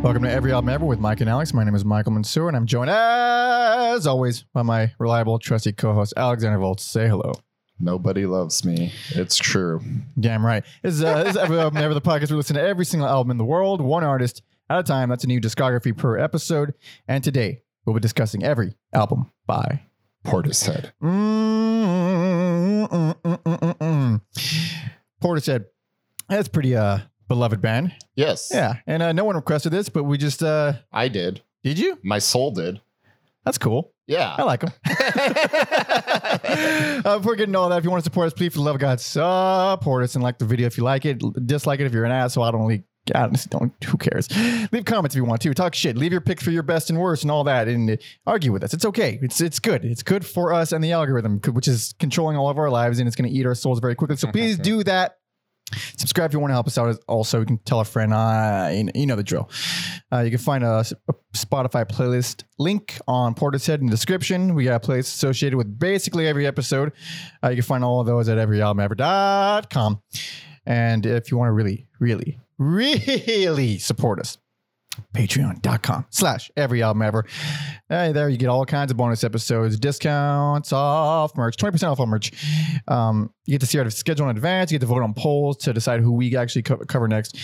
Welcome to Every Album Ever with Mike and Alex. My name is Michael Mansour, and I'm joined, as always, by my reliable, trusty co-host Alexander Volts. Say hello. Nobody loves me. It's true. Damn right. This is, uh, this is Every Album Ever, the podcast. We listen to every single album in the world, one artist at a time. That's a new discography per episode. And today, we'll be discussing every album by Portishead. Mm, mm. Portishead. That's pretty uh beloved band. Yes. Yeah, and uh, no one requested this, but we just uh I did. did you? My soul did. That's cool. Yeah. I like them. uh, before getting all that, if you want to support us, please, for the love of God, support us and like the video if you like it. Dislike it if you're an asshole. I don't really. I don't, don't. Who cares? Leave comments if you want to. Talk shit. Leave your picks for your best and worst and all that, and argue with us. It's okay. It's it's good. It's good for us and the algorithm, which is controlling all of our lives, and it's going to eat our souls very quickly. So please do that. Subscribe if you want to help us out. Also, you can tell a friend. Uh, you, know, the drill. Uh, you can find a, Spotify playlist link on Portishead in the description. We got a playlist associated with basically every episode. Uh, you can find all of those at everyalbumever.com. And if you want to really, really, really support us, patreon.com slash every album ever. Hey, there you get all kinds of bonus episodes, discounts off merch, 20% off on merch. Um, you get to see our schedule in advance. You get to vote on polls to decide who we actually co- cover next.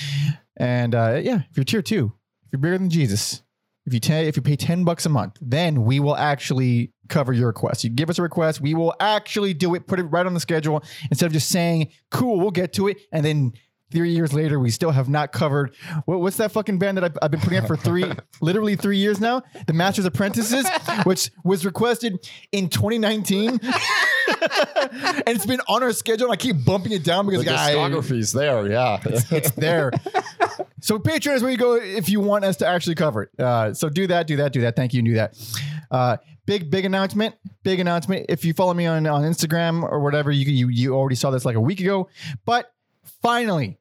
And uh, yeah, if you're tier two, if you're bigger than Jesus, if you ta- if you pay 10 bucks a month, then we will actually cover your request. You give us a request, we will actually do it, put it right on the schedule instead of just saying, cool, we'll get to it. And then three years later, we still have not covered. What, what's that fucking band that I've, I've been putting out for three, literally three years now? The Masters Apprentices, which was requested in 2019. and it's been on our schedule. And I keep bumping it down The because I, discography's there. Yeah. it's there. so Patreon is where you go if you want us to actually cover it. Uh, so do that, do that, do that. Thank you, and do that. Uh, big, big announcement. Big announcement. If you follow me on, on Instagram or whatever, you, you you already saw this like a week ago. But finally,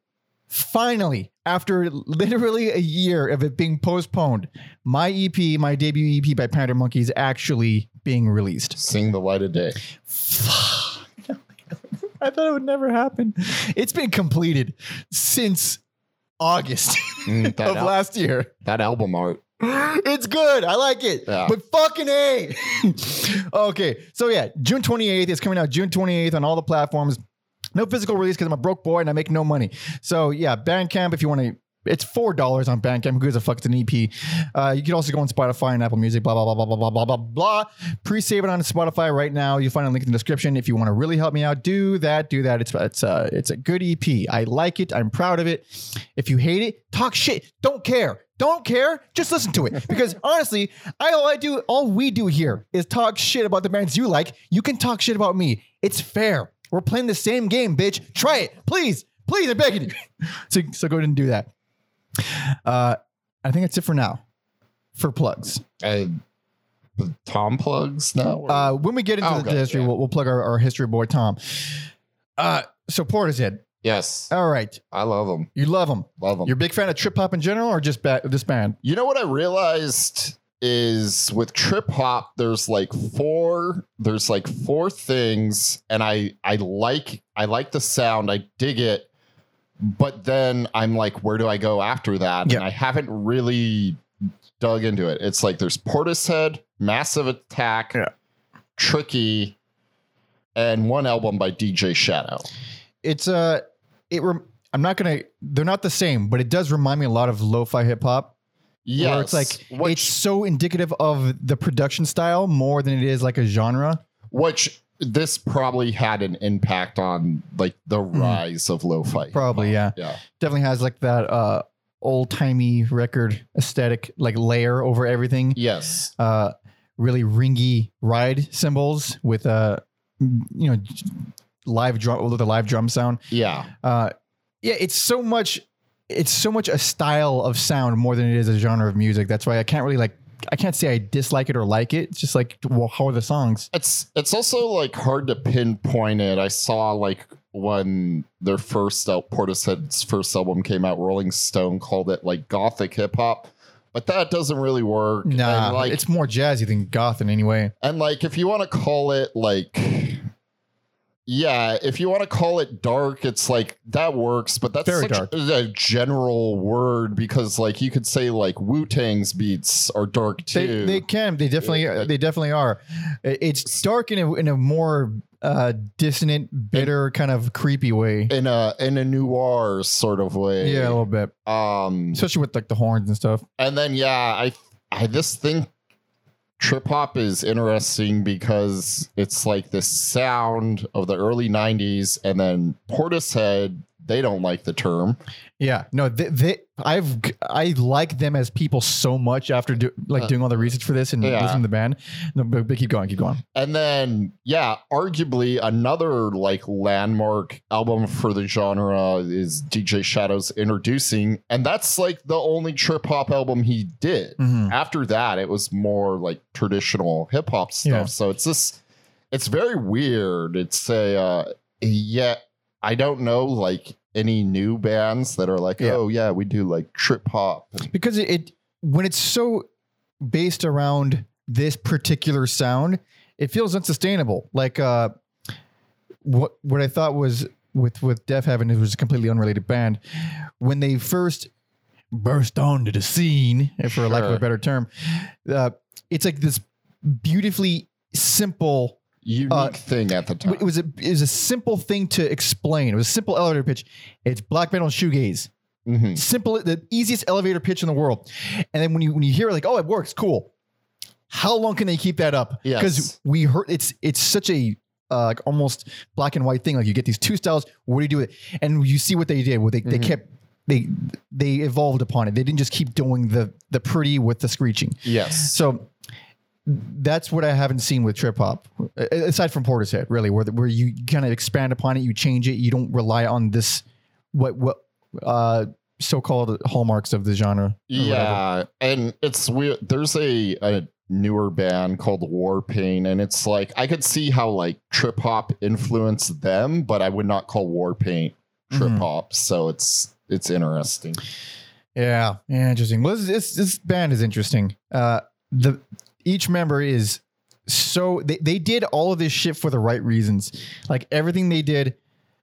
finally, after literally a year of it being postponed, my EP, my debut EP by Panda Monkey is actually being released. Sing the light of day. I thought it would never happen. It's been completed since August Mm, of al- last year. that album art. It's good. I like it. Yeah. But fucking A. okay. So yeah, June 28th is coming out June 28th on all the platforms. No physical release because I'm a broke boy and I make no money. So yeah, Bandcamp if you want to it's four dollars on Bandcamp. Who gives a fuck? It's an EP. Uh, you can also go on Spotify and Apple Music. Blah blah blah blah blah blah blah blah blah. Pre-save it on Spotify right now. You'll find a link in the description. If you want to really help me out, do that. Do that. It's it's uh it's a good EP. I like it. I'm proud of it. If you hate it, talk shit. Don't care. Don't care. Just listen to it. Because honestly, I all I do, all we do here is talk shit about the bands you like. You can talk shit about me. It's fair. We're playing the same game, bitch. Try it, please, please. I'm begging you. so so go ahead and do that. Uh, I think that's it for now. For plugs. Uh, Tom plugs now. Uh, when we get into Oh, the okay, history, yeah. we'll, we'll plug our, our history boy Tom. Uh, so Portishead. yes. All right, I love them. you love them. Love them. You're a big fan of trip hop in general, or just ba- this band? You know what I realized is with trip hop, there's like four, there's like four things, and I I like I like the sound, I dig it, but then I'm like, where do I go after that? And I haven't really dug into it. It's like there's Portishead, Massive Attack, Yeah. Tricky, and one album by DJ Shadow. It's uh, it. Rem- I'm not gonna. They're not the same, but it does remind me a lot of lo-fi hip hop. Yeah, where it's like which, it's so indicative of the production style more than it is like a genre. which this probably had an impact on like the rise of lo-fi. Hmm. Probably, yeah. Yeah. Definitely has like that uh old timey record aesthetic, like layer over everything. Yes. uh, really ringy ride cymbals with uh, you know, live drum with the live drum sound. Yeah. Uh, yeah, it's so much. It's so much a style of sound more than it is a genre of music. That's why I can't really like. I can't say I dislike it or like it. It's just like, well, how are the songs? It's it's also like hard to pinpoint it. I saw like when their first out Portishead's first album came out, Rolling Stone called it like gothic hip hop. But that doesn't really work. Nah, and like it's more jazzy than goth in any way. and like if you want to call it like yeah, if you want to call it dark, it's like that works, but that's Very such dark. a general word because like you could say like Wu Tang's beats are dark too. They, they can. They definitely. They definitely are. It's dark in a in a more uh, dissonant, bitter, kind of creepy way. in a in a noir sort of way. Yeah, a little bit, Um especially with like the horns and stuff. and then yeah, I I this thing trip hop is interesting because it's like the sound of the early 90s and then Portishead they don't like the term. Yeah, no, they, they I've I like them as people so much after do, like Uh, doing all the research for this and yeah. listening to the band. No, but, but keep going, keep going. And then, yeah, arguably another like landmark album for the genre is DJ Shadow's Introducing. And that's like the only trip hop album he did. Mhm. After that, it was more like traditional hip hop stuff. Yeah. So it's this, it's very weird. It's a, uh, yeah, I don't know like any new bands that are like, Yeah. oh, yeah, we do like trip hop. Because it, it when it's so based around this particular sound, it feels unsustainable. Like uh, what what I thought was with with Deafheaven, it was a completely unrelated band. When they first burst onto the scene, for lack of a better term, uh, it's like this beautifully simple Unique Uh, thing at the time. it was a it was a simple thing to explain. It was a simple elevator pitch. It's black metal and shoegaze. Mhm. Simple, the easiest elevator pitch in the world. And then when you when you hear it, like, oh, it works, cool. How long can they keep that up? Yes. Because we heard it's it's such a uh, like almost black and white thing. Like you get these two styles. What do you do with it? And you see what they did. What they they Mhm. kept they they evolved upon it. They didn't just keep doing the the pretty with the screeching. Yes. So that's what I haven't seen with trip hop, aside from Portishead, really, where where you kind of expand upon it, you change it, you don't rely on this what what uh, so-called hallmarks of the genre. or whatever. Yeah, and it's weird. There's a, a newer band called Warpaint, and it's like I could see how like trip hop influenced them, but I would not call Warpaint trip Mhm. hop. So it's it's interesting. yeah, yeah, interesting. Well, this, this this band is interesting. Uh, the each member is so they they did all of this shit for the right reasons. Like everything they did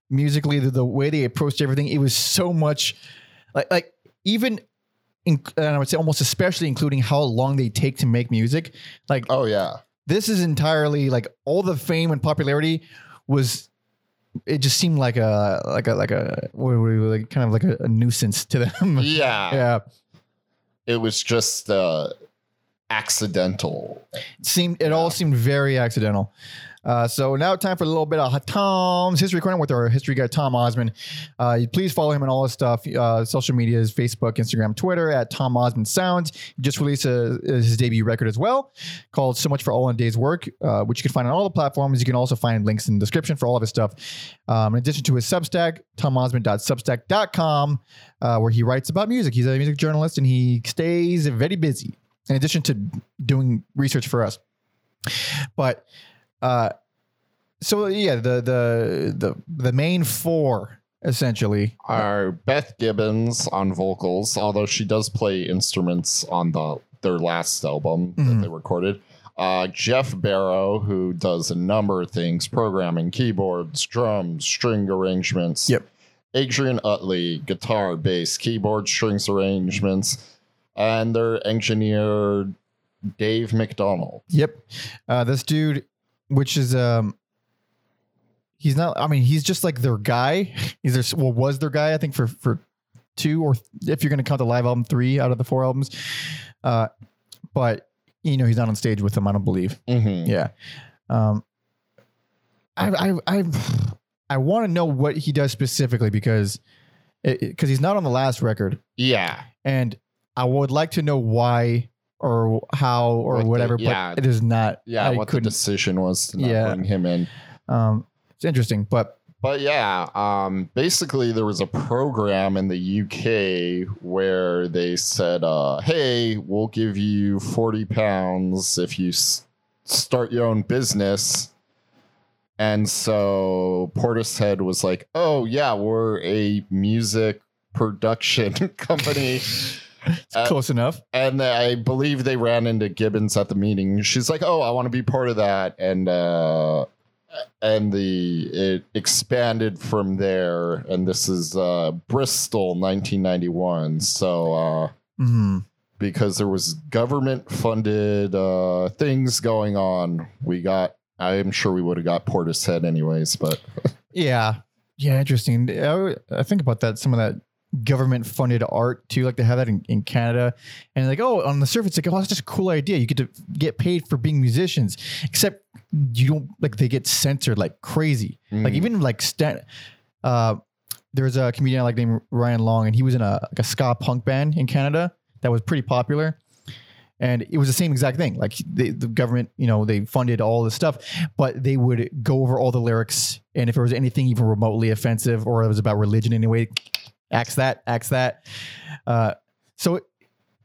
musically, the, the way they approached everything, it was so much like like even. In, and I would say almost especially including how long they take to make music. Like Oh yeah, this is entirely like all the fame and popularity was it just seemed like a like a like a what would we- like kind of like a, a nuisance to them. yeah. yeah. It was just uh, accidental. It seemed it all seemed very accidental. Uh, so now time for a little bit of Tom's history corner with our history guy Tom Osmond. Uh, please follow him on all his stuff, uh, social medias, Facebook, Instagram, Twitter at Tom Osmond Sounds. He just released a, his debut record as well, called "So Much for All in a Day's Work," uh, which you can find on all the platforms. You can also find links in the description for all of his stuff. Um, in addition to his Substack, TomOsmond.substack.com, uh, where he writes about music. He's a music journalist and he stays very busy. In addition to doing research for us, but uh, so yeah, the the the the main four essentially. Are Beth Gibbons on vocals, although she does play instruments on the their last album Mhm. that they recorded. Uh, Geoff Barrow, who does a number of things, programming, keyboards, drums, string arrangements. Yep. Adrian Utley, guitar, bass, keyboard, strings arrangements, and their engineer Dave McDonald. Yep, uh, this dude, which is um, he's not. I mean, he's just like their guy. He's their well was their guy. I think for for two or if you're going to count the live album, three out of the four albums. Uh, but you know he's not on stage with them. I don't believe. Mhm. Yeah. Um, I I I I want to know what he does specifically because because he's not on the last record, Yeah. and I would like to know why or how or What the- whatever. yeah. But it is not. Yeah. I what the decision was to not Yeah. bring him in. um, it's interesting, but But yeah, um, basically there was a program in the UK where they said, uh, "Hey, we'll give you forty pounds if you s- start your own business." And so Portishead was like, "Oh yeah, we're a music production company." it's Uh, close enough. and I believe they ran into Gibbons at the meeting. She's like, "Oh, I want to be part of that," and uh, and the it expanded from there and this is uh bristol 1991 so uh Mhm. because there was government funded uh things going on we got i'm sure we would have got portishead anyways but Yeah. Yeah, interesting. I, I think about that, some of that government funded art too. Like they have that in, in Canada. And like, oh, on the surface, like, oh, that's just a cool idea. You get to get paid for being musicians, except you don't like they get censored like crazy. Like Mm. even like stat uh there's a comedian I like named Ryan Long, and he was in a like a ska punk band in Canada that was pretty popular. And it was the same exact thing. Like they, the government, you know, they funded all this stuff, but they would go over all the lyrics, and if there was anything even remotely offensive or it was about religion anyway, axe that, axe that. Uh, so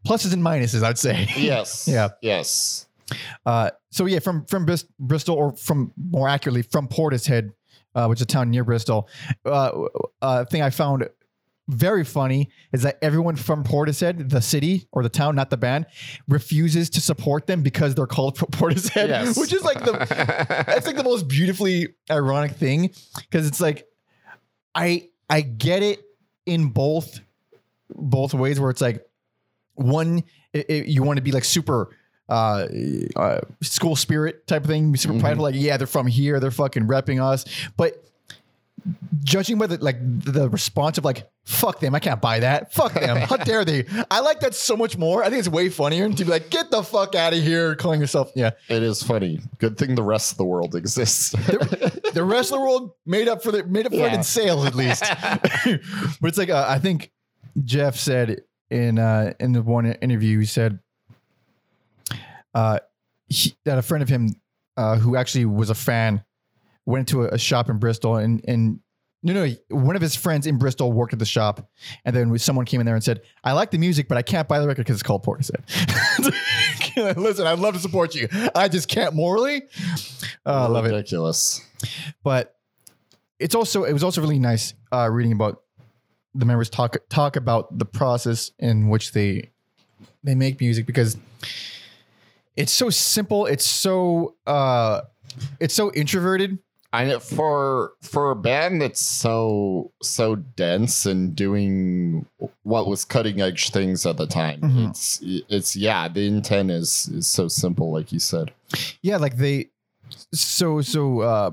pluses and minuses, I'd say. yes Yeah. yes Uh, so yeah, from from Bris- Bristol, or from more accurately from Portishead, uh, which is a town near Bristol. Uh, uh, thing I found very funny is that everyone from Portishead, the city or the town, not the band, refuses to support them because they're called Portishead, Yes. which is like the that's like the most beautifully ironic thing because it's like I I get it in both both ways where it's like one i- i- you want to be like super uh, uh school spirit type of thing be super Mhm. prideful like yeah they're from here they're fucking repping us but judging by the like the response of like fuck them i can't buy that. Fuck them. How dare they? I like that so much more. I think it's way funnier to be like get the fuck out of here calling yourself yeah. It is funny. Good thing the rest of the world exists. The rest of the world made up for the made up for it Yeah. in sales at least. but it's like uh, I think Geoff said in uh, in the one interview he said uh, he, that a friend of him uh, who actually was a fan went to a, shop in Bristol and and. No, no. One of his friends in Bristol worked at the shop, and then someone came in there and said, "I like the music, but I can't buy the record because it's called Portishead." Listen, I'd love to support you. I just can't morally. Oh, I love it ridiculous but it's also it was also really nice uh, reading about the members talk talk about the process in which they they make music because it's so simple it's so uh it's so introverted I for for a band that's so so dense and doing what was cutting edge things at the time. Mhm. It's it's yeah, the intent is is so simple, like you said. yeah like they so so uh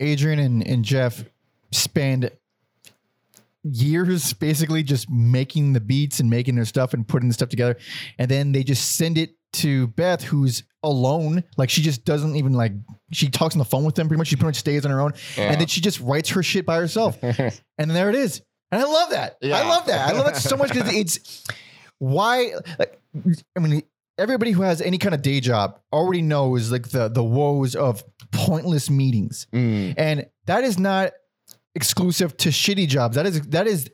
adrian and, and geoff spend years basically just making the beats and making their stuff and putting the stuff together and then they just send it to beth who's alone. Like she just doesn't even like she talks on the phone with them pretty much. She pretty much stays on her own. And then she just writes her shit by herself. And there it is. And i love that. I love that. I love that so much because it's why like i mean everybody who has any kind of day job already knows like the the woes of pointless meetings. Mm, and that is not exclusive to shitty jobs. That is that is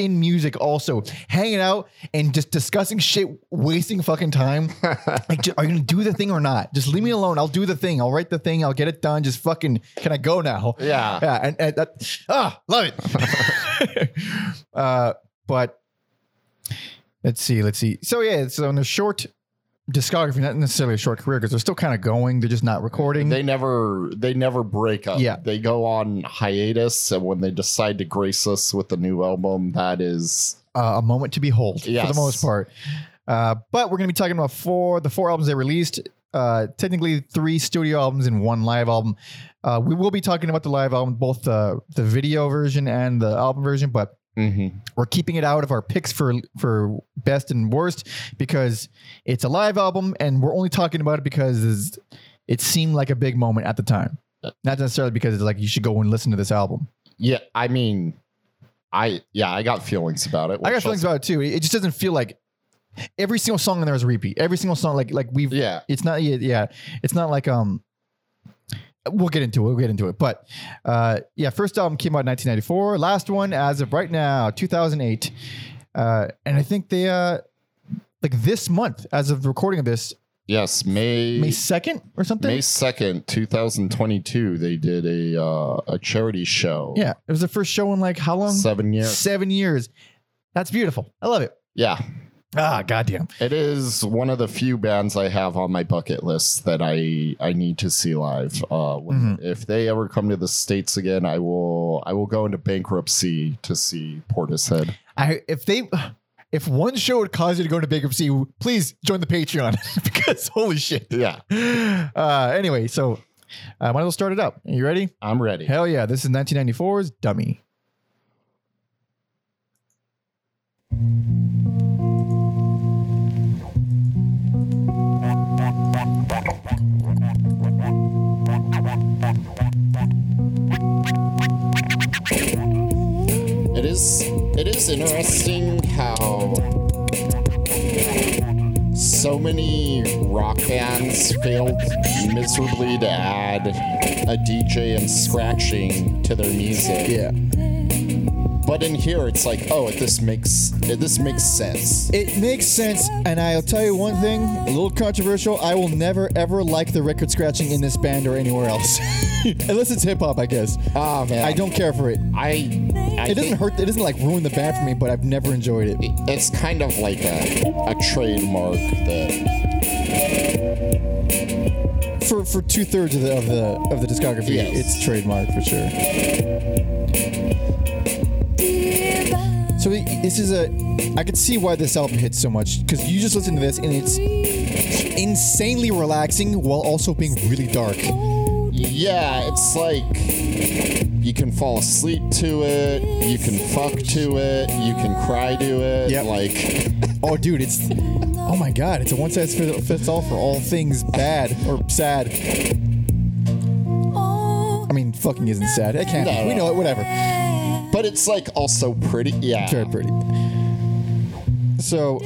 in music also. Hanging out and just discussing shit wasting fucking time. Like are you gonna do the thing or not? Just leave me alone. I'll do the thing. I'll write the thing. I'll get it done. Just fucking can i go now? Yeah. yeah, and, and that ah, love it. uh, but let's see, let's see. So yeah, so in the short discography, not necessarily a short career, because they're still kind of going. They're just not recording. They never they never break up. Yeah. They go on hiatus and when they decide to grace us with a new album, that is uh, a moment to behold for the most part. Uh, but we're going to be talking about four the four albums they released. Uh, technically, three studio albums and one live album. Uh, we will be talking about the live album, both the the video version and the album version, but mhm. we're keeping it out of our picks for for best and worst because it's a live album and we're only talking about it because it seemed like a big moment at the time not necessarily because it's like you should go and listen to this album Yeah, I mean I yeah, I got feelings about it. i got feelings also- about it too it just doesn't feel like every single song in there is a repeat every single song like like we've Yeah. it's not yeah, yeah it's not like um we'll get into it. We'll get into it. But uh yeah first album came out in 1994 last one as of right now 2008 uh and i think they uh like this month as of recording of this Yes, May may 2nd or something? May 2nd, 2022, they did a uh, a charity show. yeah it was the first show in like how long? Seven years. seven years. That's beautiful. I love it. Yeah. Ah, goddamn. It is one of the few bands I have on my bucket list that I I need to see live. Uh, when, If they ever come to the states again, I will I will go into bankruptcy to see Portishead. I if they if one show would cause you to go into bankruptcy, please join the Patreon because holy shit. Yeah, Uh, anyway, so I might as well start it up. Are you ready? I'm ready. Hell yeah! This is 1994's Dummy. It is interesting how so many rock bands failed miserably to add a DJ and scratching to their music. Yeah. But in here, it's like, oh, this makes this makes sense. It makes sense, and I'll tell you one thing, a little controversial. I will never ever like the record scratching in this band or anywhere else, unless it's hip hop, I guess. Ah man, I don't care for it. I. I It doesn't hurt. It doesn't like ruin the band for me, but I've never enjoyed it. It's kind of like a a trademark that. For for two thirds of the of the of the discography, Yes. it's trademark for sure. So this is a. I could see why this album hits so much because you just listen to this and it's insanely relaxing while also being really dark. Yeah, it's like you can fall asleep to it, you can fuck to it, you can cry to it. Yep. Like, Oh, dude, it's. Oh my god, it's a one size fits all for all things bad or sad. I mean, fucking isn't sad. It can't. No, we know it. Whatever. But it's like also pretty. Yeah. Very pretty. So.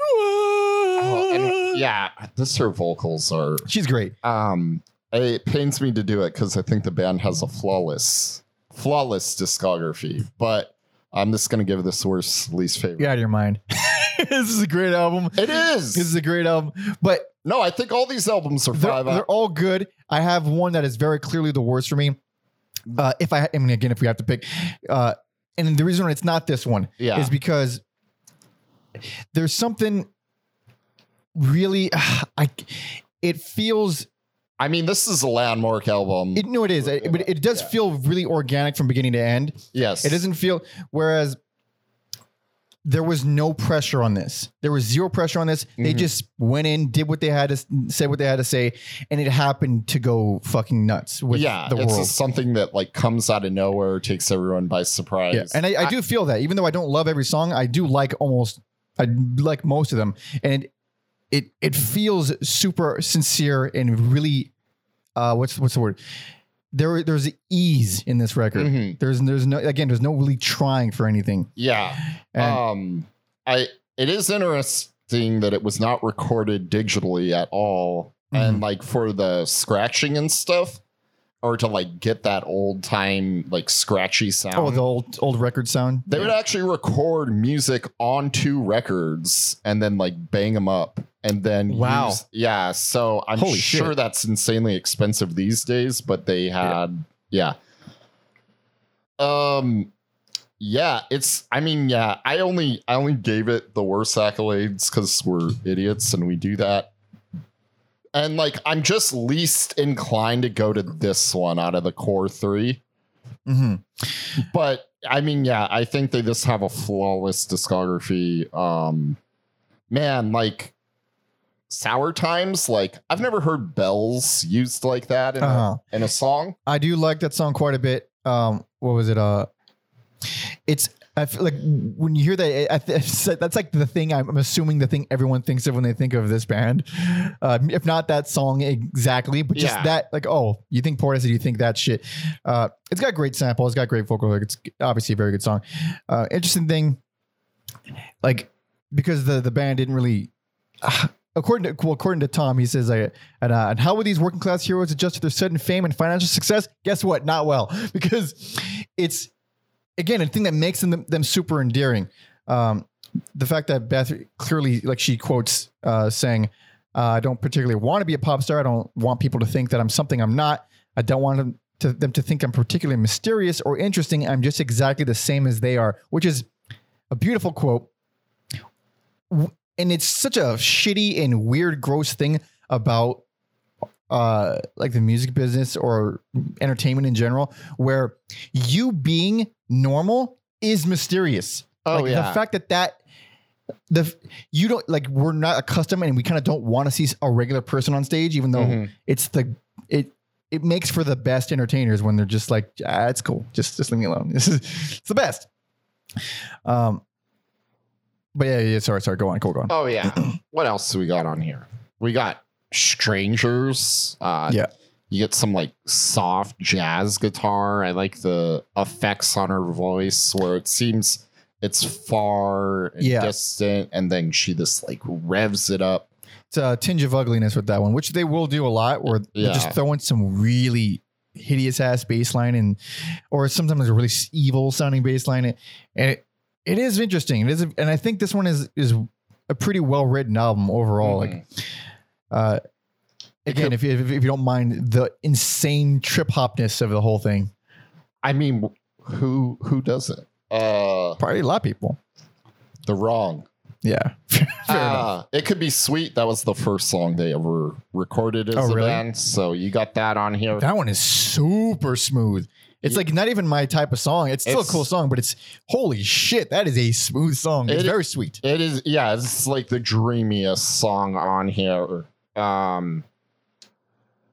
Oh, and yeah, this her vocals are. She's great. Um, it pains me to do it because I think the band has a flawless, flawless discography. But I'm just gonna give this worst least favorite. Get out of your mind. this is a great album. It is. This is a great album. But no, I think all these albums are they're, five. they're all good. I have one that is very clearly the worst for me. Uh, if I, I mean, again, if we have to pick, uh, and the reason it's not this one Yeah. is because there's something really, I, it feels, I mean, this is a landmark album. it, no, it is, it, but it does Yeah. feel really organic from beginning to end. yes, It doesn't feel, whereas there was no pressure on this. There was zero pressure on this. They Mhm. just went in, did what they had to s- say, what they had to say, and it happened to go fucking nuts with yeah, the world. just something that like comes out of nowhere, takes everyone by surprise. yeah, and I, I do feel that, even though I don't love every song, I do like almost, I like most of them, and it it, it feels super sincere and really, uh, what's what's the word? There, there's ease in this record. Mhm. There's, there's no, again, there's no really trying for anything. yeah. And- um, I it is interesting that it was not recorded digitally at all, Mm-hmm. and like for the scratching and stuff, or to like get that old time like scratchy sound. Oh, the old old record sound. they would actually record music onto records and then like bang them up and then Wow. use- yeah so i'm Holy sure shit. that's insanely expensive these days but they had yeah, um yeah it's i mean yeah i only i only gave it the worst accolades because we're idiots and we do that and like i'm just least inclined to go to this one out of the core three hmm but I mean, yeah, I think they just have a flawless discography. Um, man, like sour times, like I've never heard bells used like that in, Uh-huh. a, in a song. I do like that song quite a bit. Um, what was it? Uh, it's I feel like when you hear that, I th- that's like the thing. I'm, I'm assuming the thing everyone thinks of when they think of this band. Uh, if not that song exactly, but just Yeah. that, like, oh, you think Portishead, you think that shit. Uh, it's got great sample. It's got great vocal. Like, it's obviously a very good song. Uh, interesting thing, like because the the band didn't really. According to well, according to Tom, he says, uh, and, uh, "And how would these working class heroes adjust to their sudden fame and financial success? Guess what? Not well, because it's again a thing that makes them them super endearing. Um, the fact that Beth clearly, like she quotes, uh, saying, uh, "I don't particularly want to be a pop star. I don't want people to think that I'm something I'm not. I don't want them to, them to think I'm particularly mysterious or interesting. I'm just exactly the same as they are," which is a beautiful quote. And it's such a shitty and weird, gross thing about uh like the music business or entertainment in general, where you being normal is mysterious. Oh like yeah. the fact that that the you don't like we're not accustomed and we kind of don't want to see a regular person on stage, even though Mhm. it's the it it makes for the best entertainers when they're just like ah, it's cool just just leave me alone this is it's the best um but yeah yeah sorry sorry go on go on Oh yeah. what else do we got on here? We got strangers. Uh, Yeah. You get some like soft jazz guitar. I like the effects on her voice where it seems it's far and Yeah. distant, and then she just like revs it up. it's a tinge of ugliness with that one which they will do a lot where they Yeah. just throw in some really hideous ass bass line and or sometimes a really evil sounding bass line and it, it is interesting it is and i think this one is is a pretty well written album overall like Mhm. Uh, again, if you, if you don't mind the insane trip hopness of the whole thing, I mean, who who does it? Uh, probably a lot of people. the wrong. Yeah, fair. Uh, it could be sweet. That was the first song they ever recorded as Oh, a really? band, so you got that on here. That one is super smooth. It's like not even my type of song. It's still It's- a cool song, but it's holy shit. That is a smooth song. It's It- very sweet. It is, yeah, it's like the dreamiest song on here. Um,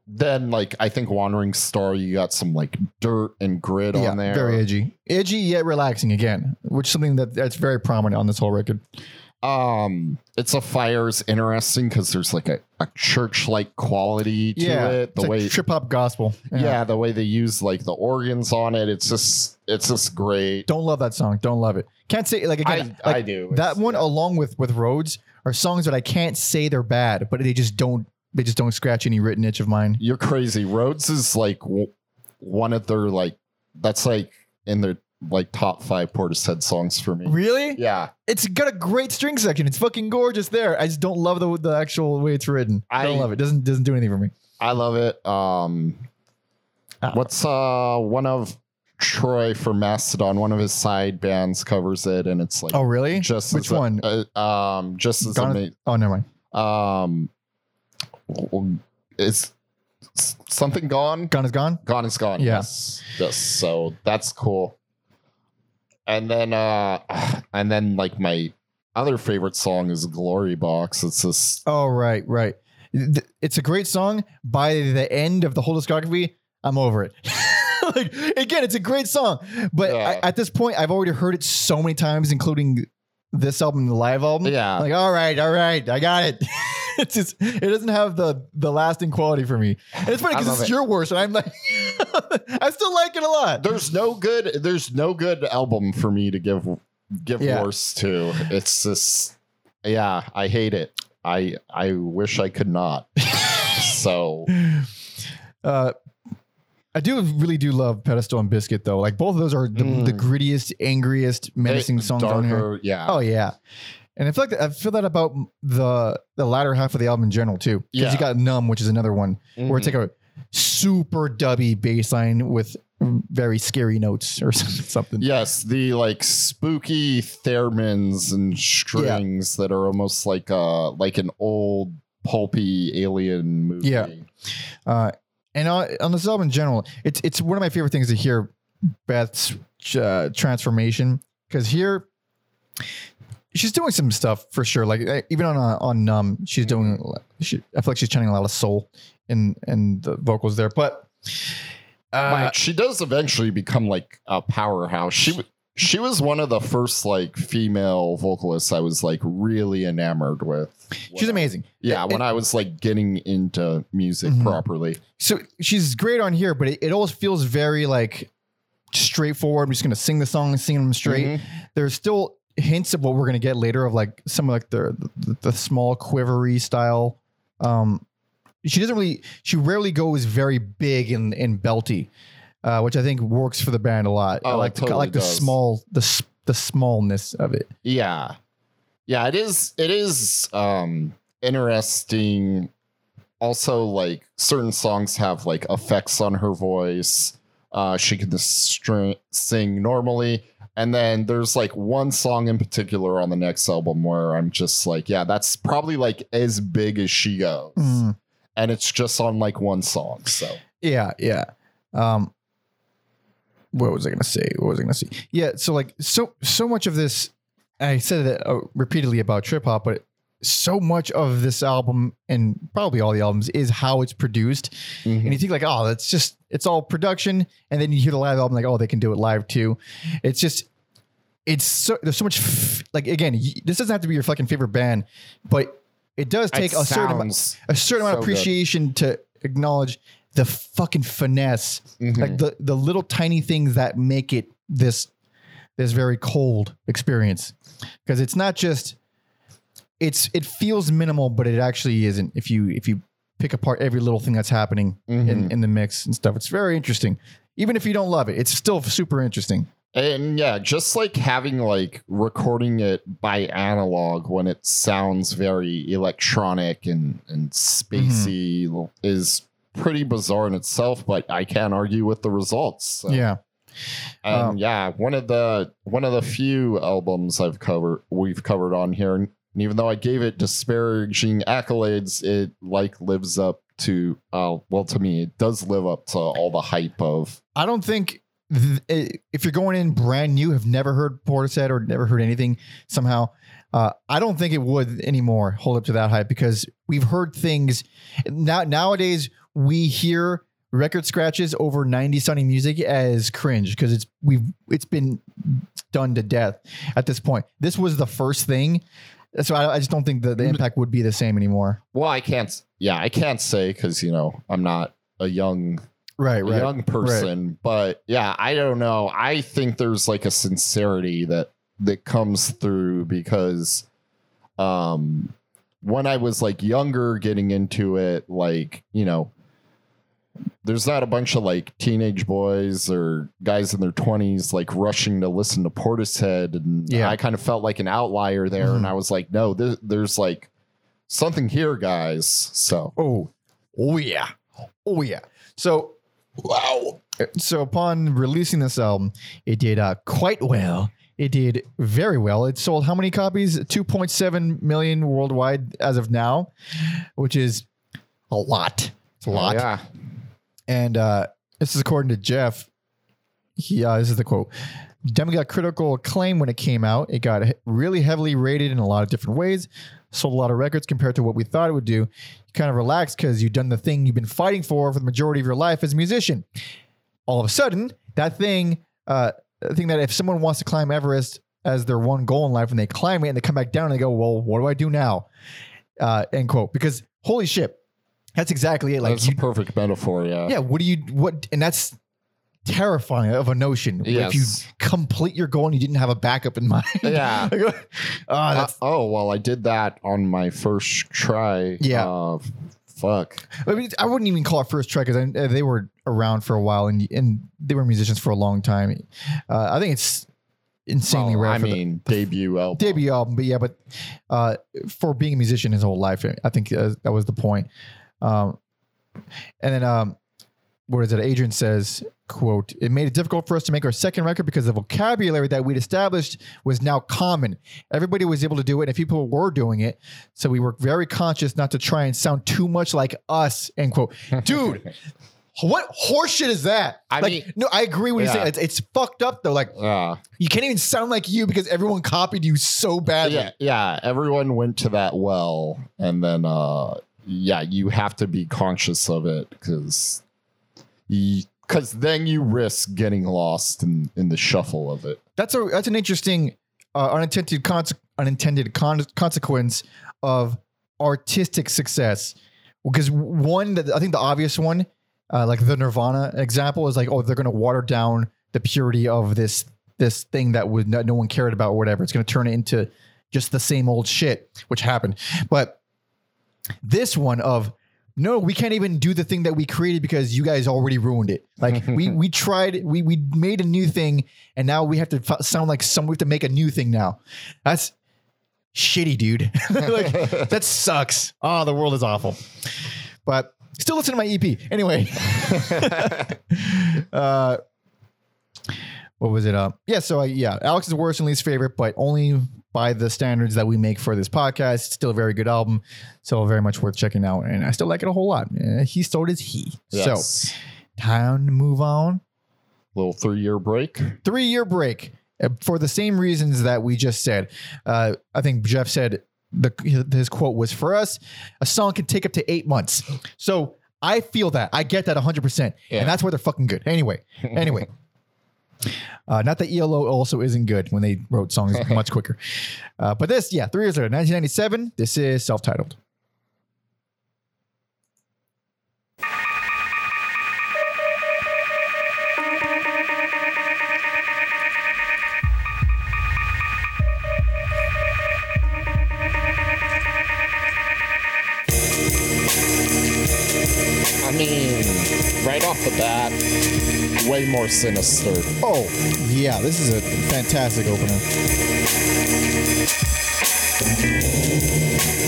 then like I think Wandering Star, you got some like dirt and grit Yeah, on there. very edgy, edgy yet relaxing again, which is something that that's very prominent on this whole record. Um, it's a fire is interesting because there's like a, a church like quality to yeah, it. The it's way, like trip hop gospel. yeah. the way they use like the organs on it. It's just, it's just great. don't love that song. Don't love it. Can't say like again. I, like, I do that It's- one along with with roads are songs that i can't say they're bad but they just don't they just don't scratch any written itch of mine You're crazy. Roads is like w- one of their like that's like in their like top five Portishead songs for me. really Yeah, it's got a great string section it's fucking gorgeous there i just don't love the the actual way it's written i don't love it doesn't doesn't do anything for me I love it. Um, Ah. what's uh one of Troy from Mastodon? One of his side bands covers it, and it's like oh really just which as a- one? uh, um, just as Gone- amazing. oh never mind Um, is something gone? gone is gone Gone is gone. Yeah. Yes. Yes. So that's cool. And then uh and then like my other favorite song is Glory Box. It's this oh right right it's a great song by the end of the whole discography i'm over it like again it's a great song but Yeah. I, at this point i've already heard it so many times including this album the live album Yeah. like all right all right i got it it's just it doesn't have the the lasting quality for me and it's funny because it's it. your worst and i'm like i still like it a lot there's no good there's no good album for me to give give Yeah. worse to. It's just yeah, I hate it. I I wish I could not. so uh I do really do love Pedestal and Biscuit though. Like both of those are the, the Mm. grittiest, angriest, menacing songs on here. Yeah. Oh yeah, and I feel like I feel that about the the latter half of the album in general too. Because Yeah. you got Numb, which is another one where it's Mhm. like a super dubby bass line with very scary notes or something. Yes, the like spooky theremins and strings that are almost like uh like an old pulpy alien movie. Yeah. Uh, and on, on this album in general, it's it's one of my favorite things to hear Beth's uh, transformation because here she's doing some stuff for sure. Like uh, even on uh, on Numb, she's doing. She, I feel like she's channeling a lot of soul in in the vocals there, but. Uh, she does eventually become like a powerhouse. She she was one of the first like female vocalists I was like really enamored with. she's amazing. Yeah, And- when I was like getting into music Mhm. properly. So she's great on here, but it, it always feels very like straightforward. I'm just gonna sing the song and sing them straight. Mhm. there's still hints of what we're gonna get later of like some of like the the, the small quivery style. Um, she doesn't really, she rarely goes very big and and belty, uh, which I think works for the band a lot. Oh, I like the, I totally like the does. small the the smallness of it. Yeah. Yeah, it is it is um interesting. Also, like certain songs have like effects on her voice. Uh she can string, sing normally. And then there's like one song in particular on the next album where I'm just like, yeah, that's probably like as big as she goes. Mm. And it's just on like one song. So Yeah, yeah. Um, what was I gonna say? What was I gonna say? Yeah, so like so so much of this, I said it uh, repeatedly about trip hop, but so much of this album and probably all the albums is how it's produced. And you think like, oh, that's just it's all production, and then you hear the live album like, oh, they can do it live too. It's just it's so there's so much f- like again, this doesn't have to be your fucking favorite band, but it does take It a certain amount sounds a certain amount of so good. appreciation to acknowledge the fucking finesse, Mhm. like the the little tiny things that make it this this very cold experience. Because it's not just it's it feels minimal, but it actually isn't. If you if you pick apart every little thing that's happening in, Mhm. in the mix and stuff, it's very interesting. Even if you don't love it, it's still super interesting. And yeah, just like having like recording it by analog when it sounds very electronic and, and spacey Mm-hmm. is pretty bizarre in itself, but I can't argue with the results. So. Yeah. And Um, yeah, one of the one of the few albums I've covered we've covered on here. And even though I gave it disparaging accolades, it like lives up to uh well to me, it does live up to all the hype of I don't think th- eh, if you're going in brand new, have never heard Portishead or never heard anything somehow, uh, I don't think it would anymore hold up to that hype because we've heard things now nowadays. We hear record scratches over 90 sounding music as cringe because it's we've it's been done to death at this point. This was the first thing. So I, I just don't think the, the impact would be the same anymore. well, I can't yeah, I can't say because you know, I'm not a young Right, a young person, but yeah, I don't know. I think there's like a sincerity that that comes through because um when I was like younger getting into it, like, you know, there's not a bunch of like teenage boys or guys in their 20s like rushing to listen to Portishead and Yeah. I kind of felt like an outlier there and Mhm. I was like, no, there, there's like something here, guys. So, Oh, oh yeah, oh yeah. So wow. so upon releasing this album, it did uh, quite well. It did very well. It sold how many copies? 2.7 million worldwide as of now, which is a lot. It's a lot. Oh, yeah. And uh, this is according to Geoff. He, uh, this is the quote. Dummy got critical acclaim when it came out. It got really heavily rated in a lot of different ways. Sold a lot of records compared to what we thought it would do. You kind of relaxed because you've done the thing you've been fighting for for the majority of your life as a musician. All of a sudden, that thing, uh, the thing that if someone wants to climb Everest as their one goal in life and they climb it and they come back down and they go, well, what do I do now? Uh, end quote. Because holy shit, that's exactly it. Like That's you, a perfect metaphor. Yeah. yeah what do you what and that's terrifying of a notion if you complete your goal and you didn't have a backup in mind Yeah. Like, oh Uh, oh well, I did that on my first try. Yeah. Uh, fuck. I, mean, I wouldn't even call it first try because they were around for a while and and they were musicians for a long time uh, i think it's insanely Well, rare I for the mean, debut album. debut album but yeah but uh, for being a musician his whole life i think uh, that was the point um, and then um, what is it? Adrian says quote it made it difficult for us to make our second record because the vocabulary that we'd established was now common. Everybody was able to do it and people were doing it. So we were very conscious not to try and sound too much like us end quote. Dude what horseshit is that? I like mean- no i agree when you say it's, it's fucked up though. Like Yeah. you can't even sound like you because everyone copied you so badly. Yeah, yeah. Everyone went to that well, and then uh, yeah, you have to be conscious of it because because then you risk getting lost in in the shuffle of it. that's a that's an interesting uh, unintended conse- unintended con- consequence of artistic success. Because one that I think the obvious one uh, like the Nirvana example is like oh they're going to water down the purity of this this thing that would no, no one cared about or whatever. It's going to turn it into just the same old shit which happened. But this one of no we can't even do the thing that we created because you guys already ruined it. Like we we tried we we made a new thing and now we have to f- sound like some we have to make a new thing now. That's shitty dude. Like that sucks. Oh the world is awful. But still listen to my ep anyway. Uh what was it? Uh, yeah. So I, yeah, Alex is worst and least favorite, but only by the standards that we make for this podcast. It's still a very good album, so very much worth checking out, and I still like it a whole lot. Uh, he so does he. So time to move on. little three year break. Three year break uh, for the same reasons that we just said. Uh, I think Geoff said the his quote was for us, a song can take up to eight months. So I feel that I get that 100, percent Yeah. and that's why they're fucking good. Anyway, anyway. Uh, not that ELO also isn't good when they wrote songs much quicker. Uh, but this, yeah, three years later, 1997, this is self titled. I mean, right off the bat, way more sinister. Oh, yeah, this is a fantastic opener.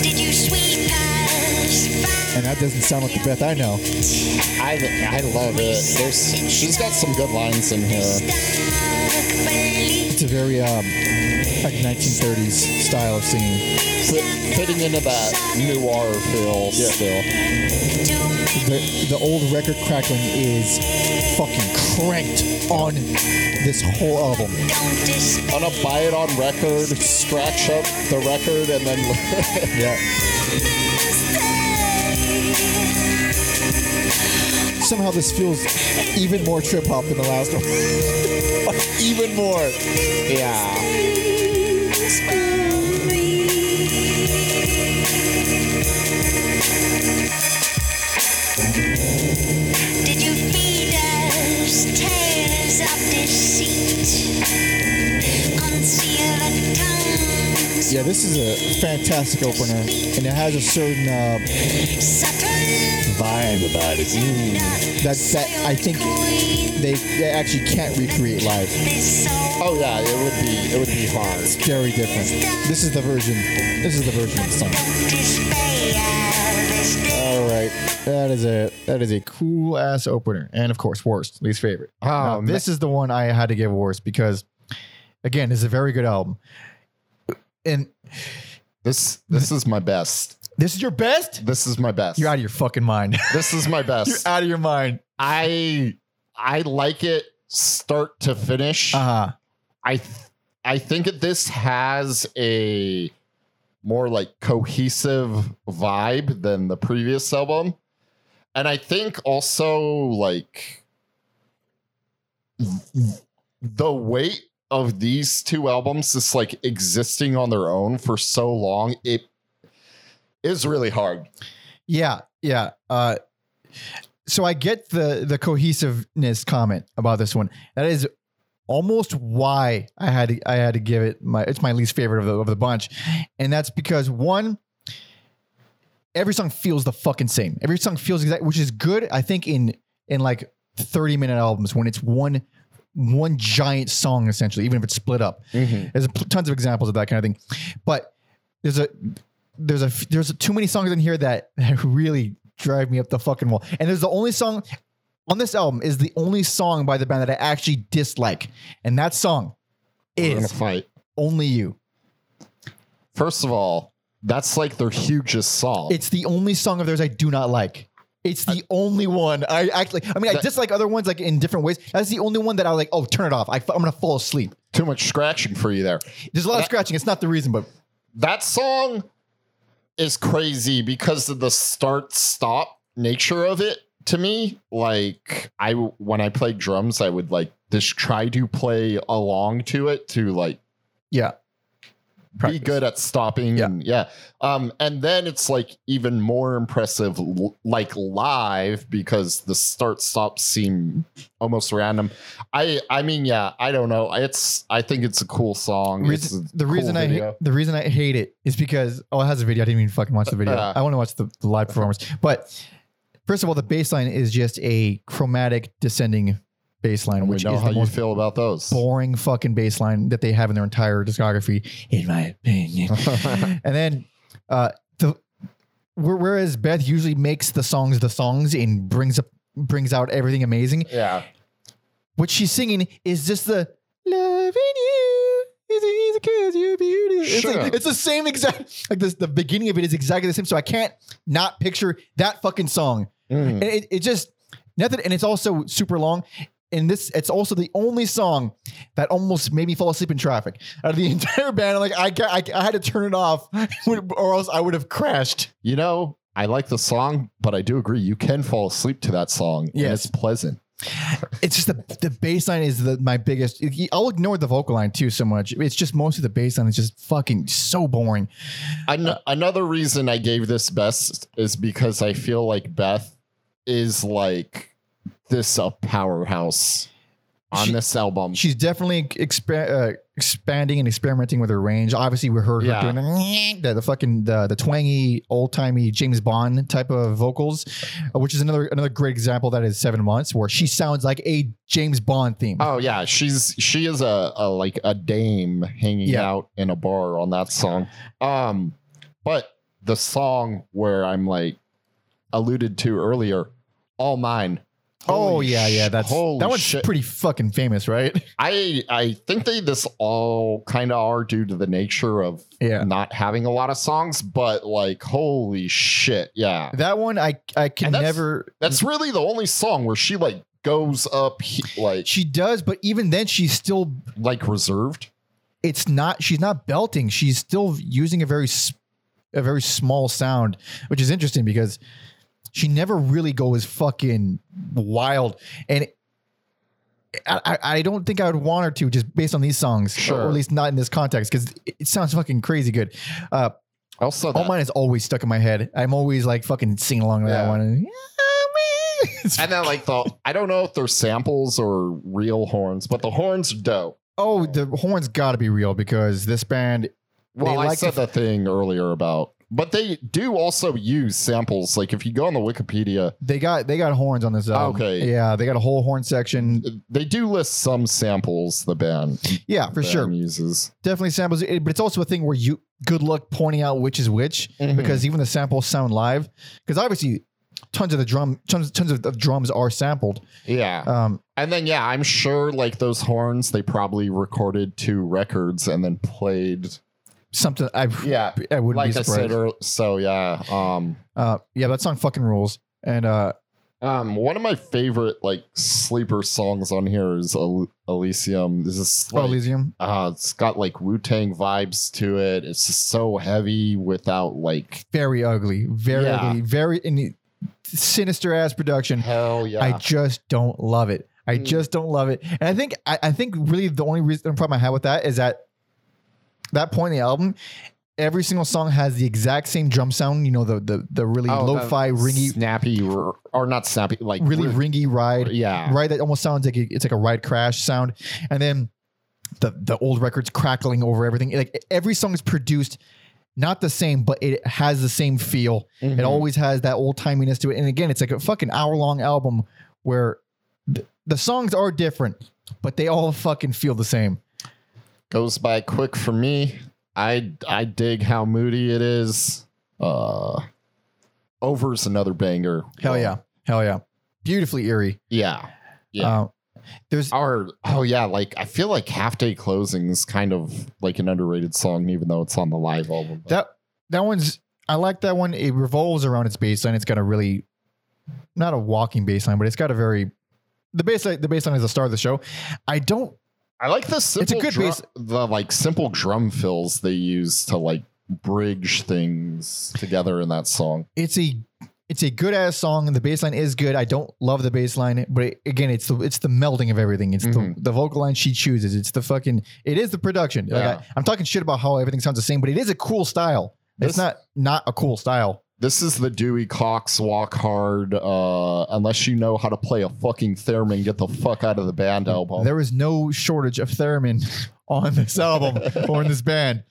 Did you sweep us? And that doesn't sound like the Beth I know. I I love it. There's she's got some good lines in here. It's a very um, like 1930s style of singing. Fit, fitting into that noir feel still. to The, the old record crackling is fucking cranked on this whole album. I'm gonna buy it on record, scratch up the record, and then Yeah. Somehow this feels even more trip hop than the last one. Even more. yeah. Yeah, this is a fantastic opener, and it has a certain uh, vibe about it that that I think they, they actually can't recreate live. Oh yeah, it would be it would be hard. It's Very different. This is the version. This is the version of the song. All right, that is a that is a cool ass opener, and of course, worst, least favorite. Oh, Now, man. this is the one I had to give worst because, again, this is a very good album, and This this is my best. this is your best. This is my best. You're out of your fucking mind. This is my best. You're out of your mind. I I like it start to finish. Uh huh. I th- I think that this has a more like cohesive vibe than the previous album. And I think also like th- the weight of these two albums just like existing on their own for so long it is really hard. Yeah, yeah. Uh, so I get the the cohesiveness comment about this one. That is almost why I had to, I had to give it my it's my least favorite of the of the bunch, and that's because one. Every song feels the fucking same. Every song feels exact, which is good. I think in in like thirty minute albums when it's one one giant song essentially, even if it's split up. Mm-hmm. There's tons of examples of that kind of thing, but there's a there's a there's too many songs in here that, that really drive me up the fucking wall. And there's the only song on this album is the only song by the band that I actually dislike, and that song is fight. only you. First of all, that's like their hugest song. It's the only song of theirs I do not like. It's the only one I actually. I mean, I That- dislike other ones like in different ways. That's the only one that I like. Oh, turn it off. I, am gonna fall asleep. Too much scratching for you there. There's a lot of scratching. It's not the reason, but that song is crazy because of the start stop nature of it to me like i when i played drums i would like just try to play along to it to like yeah, be good at stopping Yeah. and yeah um and then it's like even more impressive l- like live because the start stops seem almost random i i mean yeah i don't know it's i think it's a cool song reason, it's a the cool reason I video. hate, the reason I hate it is because oh, it has a video. I didn't even fucking watch the video. Uh. I want to watch the, the live performance. But first of all, the bass line is just a chromatic descending baseline, We know is how you feel about those boring fucking baseline that they have in their entire discography, in my opinion. and then, uh, the whereas Beth usually makes the songs the songs and brings up brings out everything amazing. Yeah, what she's singing is just the loving you. Is it easy cause you're beautiful? It's, sure. like, it's the same exact like this the beginning of it is exactly the same. So I can't not picture that fucking song. Mm. And it, it just nothing and it's also super long and this, it's also the only song that almost made me fall asleep in traffic. Out of the entire band, I'm like, I, I, I had to turn it off, or else I would have crashed. You know, I like the song, but I do agree you can fall asleep to that song. and it's pleasant. It's just the the bass line is the, my biggest. I'll ignore the vocal line too so much. It's just most of the bass line is just fucking so boring. An- another reason I gave this best is because I feel like Beth is like this a powerhouse on She- this album. She's definitely expa- uh, expanding and experimenting with her range. Obviously, we heard her doing the, the, the fucking the, the twangy old timey James Bond type of vocals, uh, which is another another great example. That is Seven Months, where she sounds like a James Bond theme. Oh yeah, she's she is a, a like a dame hanging Yeah. out in a bar on that song. Um, but the song where I'm like alluded to earlier, all mine. Oh Holy yeah, yeah. sh- That's holy that one's shit. pretty fucking famous, right? I I think they this all kind of are due to the nature of Yeah. not having a lot of songs, but like holy shit, yeah. That one I I can And that's- never. That's really the only song where she like goes up he- like She does, but even then, she's still. like reserved. It's not. She's not belting. She's still using a very s- a very small sound, which is interesting because she never really goes fucking wild. And I, I- I don't think I would want her to just based on these songs, Sure. or at least not in this context, because it, sounds fucking crazy good. Uh, Also, all mine is always stuck in my head. I'm always like fucking singing along to that one. And, then like the I don't know if they're samples or real horns, but the horns are dope. oh, the horns got to be real because this band Well, I like said to- the thing earlier about, but they do also use samples. Like if you go on the Wikipedia, they got they got horns on this album. Okay. yeah, they got a whole horn section. they do list some samples the band Yeah, for band sure. uses. definitely samples it, but it's also a thing where you good luck pointing out which is which Mhm. because even the samples sound live because obviously tons of the drum tons tons of, of drums are sampled Yeah. um And then yeah, I'm sure like those horns they probably recorded two records and then played. Something i Yeah. i wouldn't Like be I said surprised earlier, so yeah. Um uh yeah that song fucking rules and uh um one of my favorite like sleeper songs on here is El- Elysium. This is oh, like, elysium uh it's got like Wu-Tang vibes to it. It's just so heavy without like very ugly very Yeah. ugly very in sinister ass production hell yeah. i just don't love it i Mm. just don't love it and i think I, I think really the only reason the problem i have with that is that that point in the album every single song has the exact same drum sound you know the the, the really Oh, lo-fi ringy snappy or, or not snappy like really ri- ringy ride. yeah. right that almost sounds like a, it's like a ride crash sound. And then the the old records crackling over everything. Like every song is produced not the same but it has the same feel. Mhm. it always has that old timiness to it. And again it's like a fucking hour long album where th- the songs are different but they all fucking feel the same goes by quick for me. I I dig how moody it is. Uh Over's another banger. hell yeah hell yeah beautifully eerie Yeah. Yeah. uh, there's our oh yeah, like I feel like half day closing is kind of like an underrated song, even though it's on the live album. But that that one's I like that one. It revolves around its baseline. It's got a really not a walking baseline, but it's got a very the bass line, the baseline is the star of the show. I don't I like the simple good drum, the like simple drum fills they use to like bridge things together in that song. it's a it's a good ass song and the bass line is good. I don't love the bass line, but it, again, it's the it's the melding of everything. It's Mhm. the, the vocal line she chooses. It's the fucking it is the production. Like Yeah. I, I'm talking shit about how everything sounds the same, but it is a cool style. This- it's not not a cool style. This is the Dewey Cox walk hard. Uh, unless you know how to play a fucking theremin, get the fuck out of the band album. There is no shortage of theremin on this album or in this band.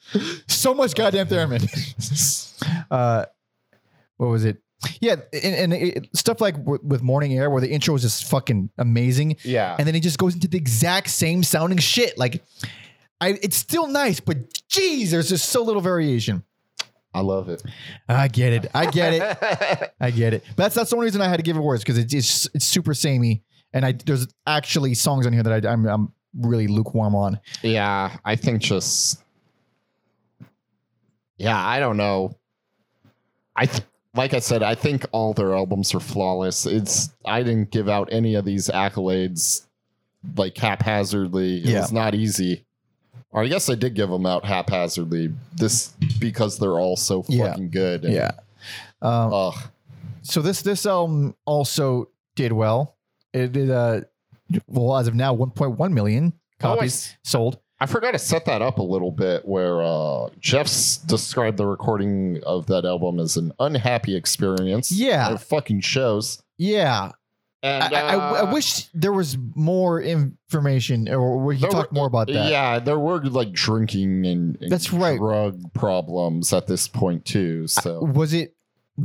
So much goddamn theremin. uh, what was it? Yeah, and, and it, stuff like w- with Mourning Air, where the intro is just fucking amazing, yeah. and then it just goes into the exact same sounding shit. Like, I, it's still nice, but geez, there's just so little variation. I love it. I get it. I get it. I get it. But that's that's the only reason I had to give it words because it's it's it's super samey, and I there's actually songs on here that I, I'm I'm really lukewarm on. yeah, I think just yeah, I don't know. I th- like I said, I think all their albums are flawless. It's I didn't give out any of these accolades like haphazardly. It Yeah. was not easy. Or I guess I did give them out haphazardly. This because they're all so Yeah. fucking good. and- Yeah. Um, Ugh. so this this album also did well. It did uh well as of now 1.1 million Oh, I copies s- sold. I forgot to set that up a little bit where uh, Geoff's described the recording of that album as an unhappy experience. Yeah. It fucking shows. Yeah, And I, I, I uh, wish there was more information, or we could talk were- more about that. Yeah, there were like drinking and, and That's right. drug problems at this point too. So Was it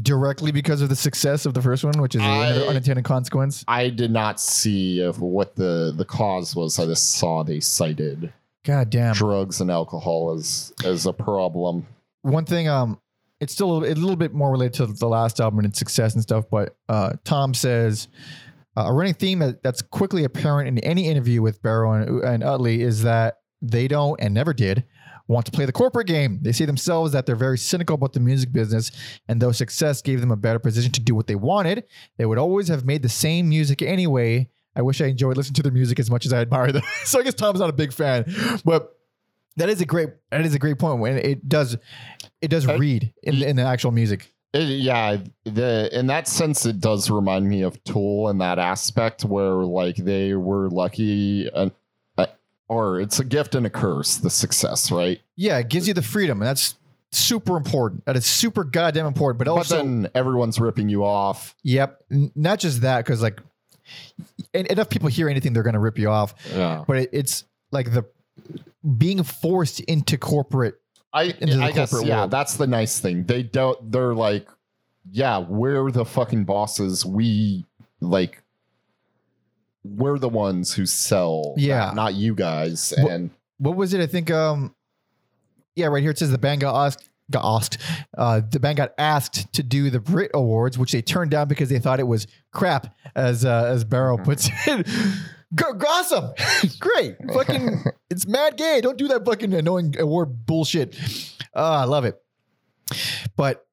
directly because of the success of the first one, which is I- another unintended consequence? I did not see if what the the cause was. I just saw they cited God damn. drugs and alcohol as as a problem. One thing, um, it's still a little, a little bit more related to the last album and its success and stuff, but uh, Tom says uh, a running theme that, that's quickly apparent in any interview with Barrow and, and Utley is that they don't and never did want to play the corporate game. They see themselves that they're very cynical about the music business, and though success gave them a better position to do what they wanted, they would always have made the same music anyway. I wish I enjoyed listening to their music as much as I admire them. so I guess Tom's not a big fan, but that is a great that is a great point. When it does it does read in, in the actual music. It, yeah, the in that sense, it does remind me of Tool in that aspect, where like they were lucky, and uh, or it's a gift and a curse. The success, right? Yeah, it gives you the freedom, and that's super important. That is super goddamn important. But But also, then everyone's ripping you off. yep, n- not just that because like en- enough people hear anything, they're gonna rip you off. Yeah, But it, it's like the being forced into corporate. I I guess yeah, world. that's the nice thing. They don't. They're like, yeah, we're the fucking bosses. We like. We're the ones who sell, Yeah. not, not you guys. And What was it? I think. Um, yeah, right here it says the band got asked. Got asked. Uh, the band got asked to do the Brit Awards, which they turned down because they thought it was crap, as uh, as Barrow Mm-hmm. puts it. Go, awesome, great, fucking, it's mad gay. Don't do that fucking annoying award bullshit. Uh, I love it. But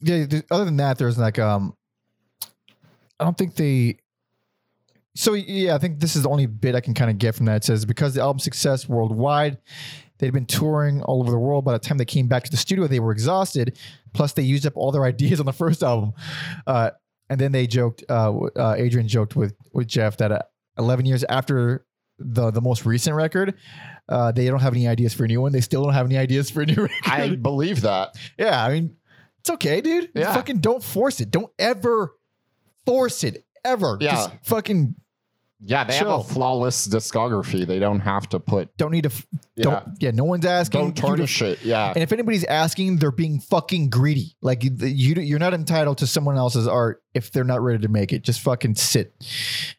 yeah, th- other than that, there's like um, I don't think they. So yeah, I think this is the only bit I can kind of get from that. It says because the album's success worldwide, they'd been touring all over the world. By the time they came back to the studio, they were exhausted. Plus, they used up all their ideas on the first album. Uh, and then they joked. Uh, uh, Adrian joked with with Geoff that uh, 11 years after the the most recent record, uh, they don't have any ideas for a new one. They still don't have any ideas for a new record. I believe that. Yeah, I mean, it's okay, dude. Yeah. Fucking don't force it. Don't ever force it. Ever. Yeah. Just fucking Yeah, they Chill. have a flawless discography. They don't have to put. don't need to. f- Yeah. Don't. Yeah. No one's asking. Don't to- tarnish it. Yeah. And if anybody's asking, they're being fucking greedy. Like you, you, you're not entitled to someone else's art if they're not ready to make it. Just fucking sit.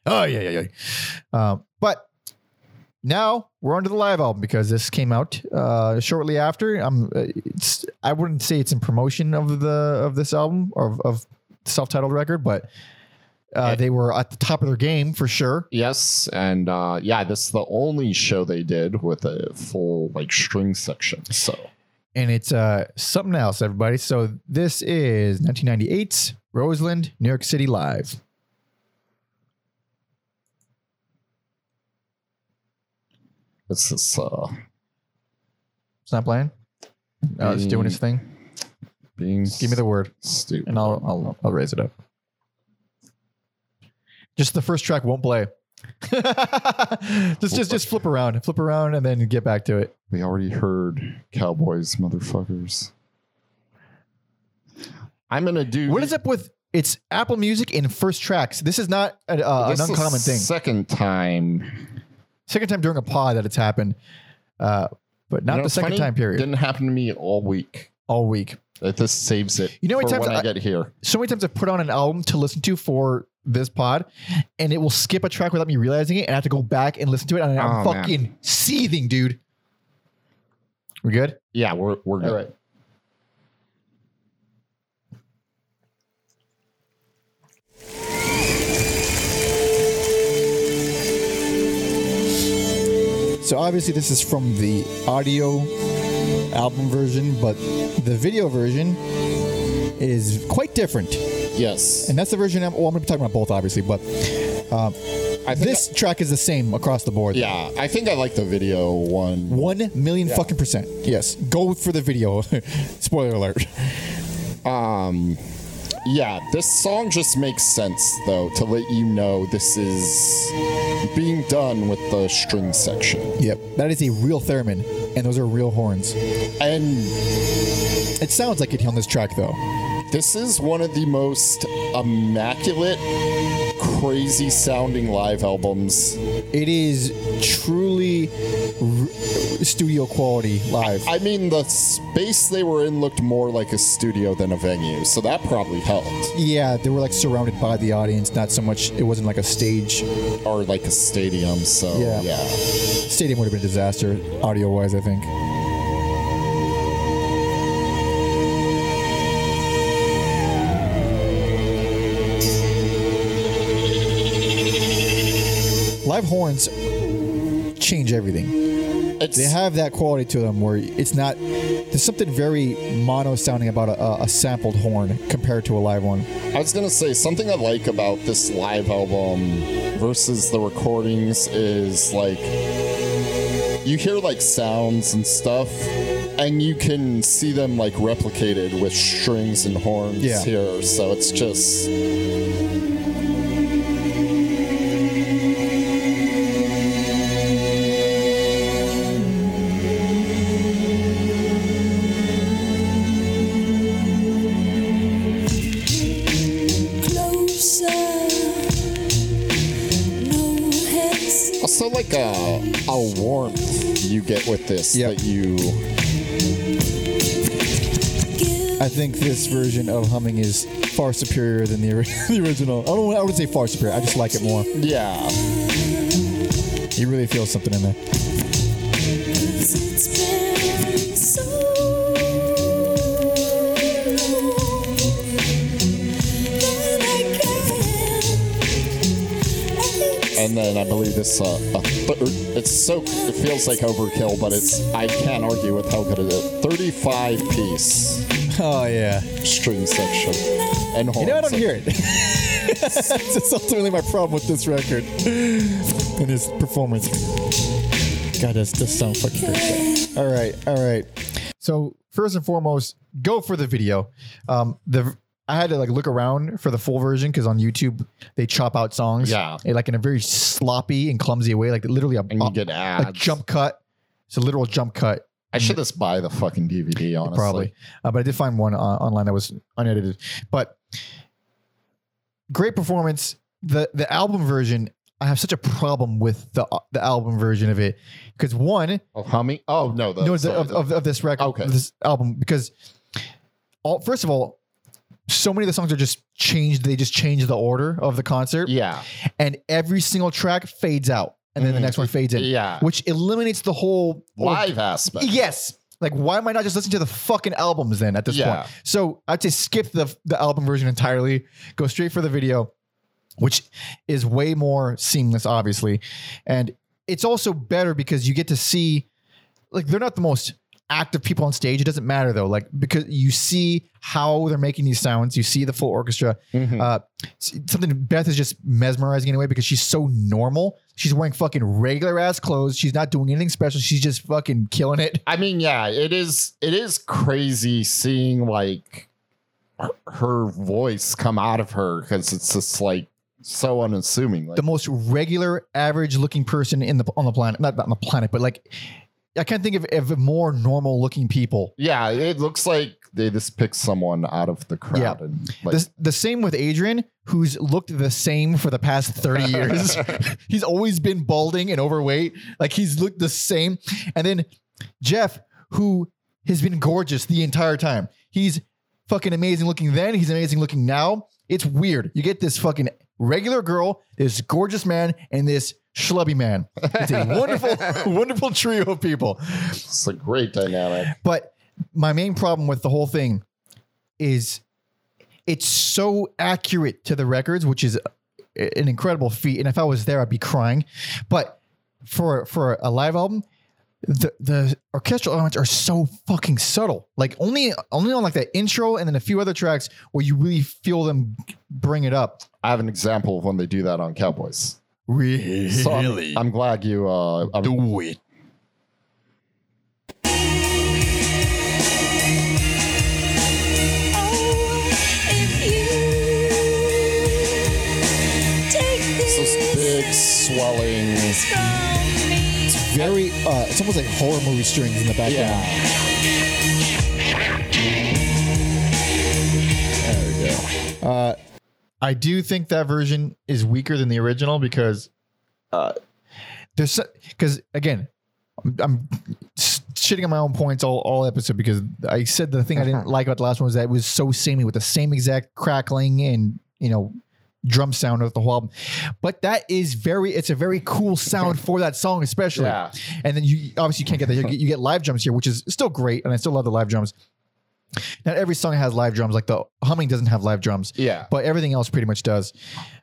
Oh yeah, yeah, yeah. Um, but now we're on to the live album because this came out uh, shortly after. Um, it's I wouldn't say it's in promotion of the of this album or of, of self-titled record, but uh, they were at the top of their game for sure. yes, and uh, yeah, this is the only show they did with a full like string section. So and it's uh something else, everybody. So this is 1998's Roseland, New York City Live. this is uh, It's not playing. No, it's doing its thing. being Give me the word, stupid. and I'll I'll I'll raise it up. Just the first track won't play. just just just flip around, flip around, and then get back to it. We already heard Cowboys, motherfuckers. I'm gonna do. What is up with it's Apple Music in first tracks? This is not a, uh, This an is uncommon thing. Second time. Second time during a pod that it's happened, uh, but not You know the second time period. Didn't happen to me all week. all week. That this saves it. You know how many for times when I, I- get here. so many times I've put on an album to listen to for this pod, and it will skip a track without me realizing it, and I have to go back and listen to it, and I'm Oh, man. fucking seething, dude. We good? Yeah, we're we're good. All right. So obviously this is from the audio album version, but the video version is quite different. Yes. And that's the version. I'm, well, I'm going to be talking about both, obviously, but I think this track is the same across the board. yeah, I think I like the video one. One million fucking percent. Yes. Go for the video. Spoiler alert. Um, yeah, this song just makes sense though to let you know this is being done with the string section, Yep. That is a real theremin, and those are real horns. and It sounds like it on this track, though. This is one of the most immaculate, crazy sounding live albums. It is truly r- studio quality live. I mean, the space they were in looked more like a studio than a venue, so that probably helped. yeah, they were like surrounded by the audience, not so much, it wasn't like a stage. Or like a stadium, so Yeah. yeah. Stadium would have been a disaster, audio wise, I think. Horns change everything. It's, They have that quality to them where it's not. There's something very mono sounding about a, a, a sampled horn compared to a live one. I was gonna say something I like about this live album versus the recordings is like you hear like sounds and stuff, and you can see them like replicated with strings and horns Yeah. here. So it's just with this Yep. that you I think this version of humming is far superior than the, the original. I don't. I would say far superior. I just like it more. yeah. You really feel something in there. Can't. I believe this uh, third. It's so it feels like overkill, but it's I can't argue with how good it is. Thirty-five piece Oh yeah. string section and horns. You know I don't hear it. That's ultimately my problem with this record and his performance. God, that's just sound fucking great. All right, all right. So first and foremost, go for the video. Um, the I had to like look around for the full version because on YouTube they chop out songs, Yeah. eh, like in a very sloppy and clumsy way, like literally a, and you get a jump cut. It's a literal jump cut. I should just buy the fucking DVD. Honestly, Probably. Uh, but I did find one uh, online that was unedited. But great performance. The the album version, I have such a problem with the uh, the album version of it because one, Oh, humming. Oh no, the, no, sorry, of, the- of, of this record, Okay. this album, because all first of all, so many of the songs are just changed. They just change the order of the concert, yeah, and every single track fades out, and then the Mhm. next one fades in, yeah, which eliminates the whole live aspect. Yes. Like, why am I not just listening to the fucking albums then at this Yeah. point? So I'd say skip the the album version entirely, go straight for the video, which is way more seamless, obviously. And it's also better because you get to see, like, they're not the most active people on stage. It doesn't matter though, like, because you see how they're making these sounds, you see the full orchestra. Mhm. Uh, something Beth is just mesmerizing in a way because she's so normal. She's wearing fucking regular ass clothes. She's not doing anything special. She's just fucking killing it. I mean, yeah, it is. It is crazy seeing like her, her voice come out of her because it's just like so unassuming. Like, the most regular, average looking person in the on the planet. Not, not on the planet, but like I can't think of, of more normal looking people. yeah, it looks like they just picked someone out of the crowd Yeah. and like, The, the same with Adrian, who's looked the same for the past 30 years. he's always been balding and overweight. Like he's looked the same. And then Geoff, who has been gorgeous the entire time. He's fucking amazing looking then. He's amazing looking now. It's weird. You get this fucking regular girl, this gorgeous man, and this schlubby man. It's a wonderful, wonderful trio of people. it's a great dynamic. But my main problem with the whole thing is it's so accurate to the records, which is an incredible feat. And if I was there, I'd be crying. But for for a live album, the the orchestral elements are so fucking subtle. Like only only on like that intro and then a few other tracks where you really feel them bring it up. I have an example of when they do that on Cowboys. Really? So I'm, I'm glad you. Uh, I'm, do it. Oh, if you take it's those big swelling. this from me. Very uh it's almost like horror movie strings in the background. There we go. Uh, I do think that version is weaker than the original because uh, there's because again, I'm, I'm shitting on my own points all, all episode because I said the thing I didn't like about the last one was that it was so samey with the same exact crackling and you know drum sound of the whole album. But that is very it's a very cool sound for that song especially. Yeah. And then you obviously you can't get that. You get, you get live drums here, which is still great, and I still love the live drums. Not every song has live drums. Like the humming doesn't have live drums, Yeah. but everything else pretty much does.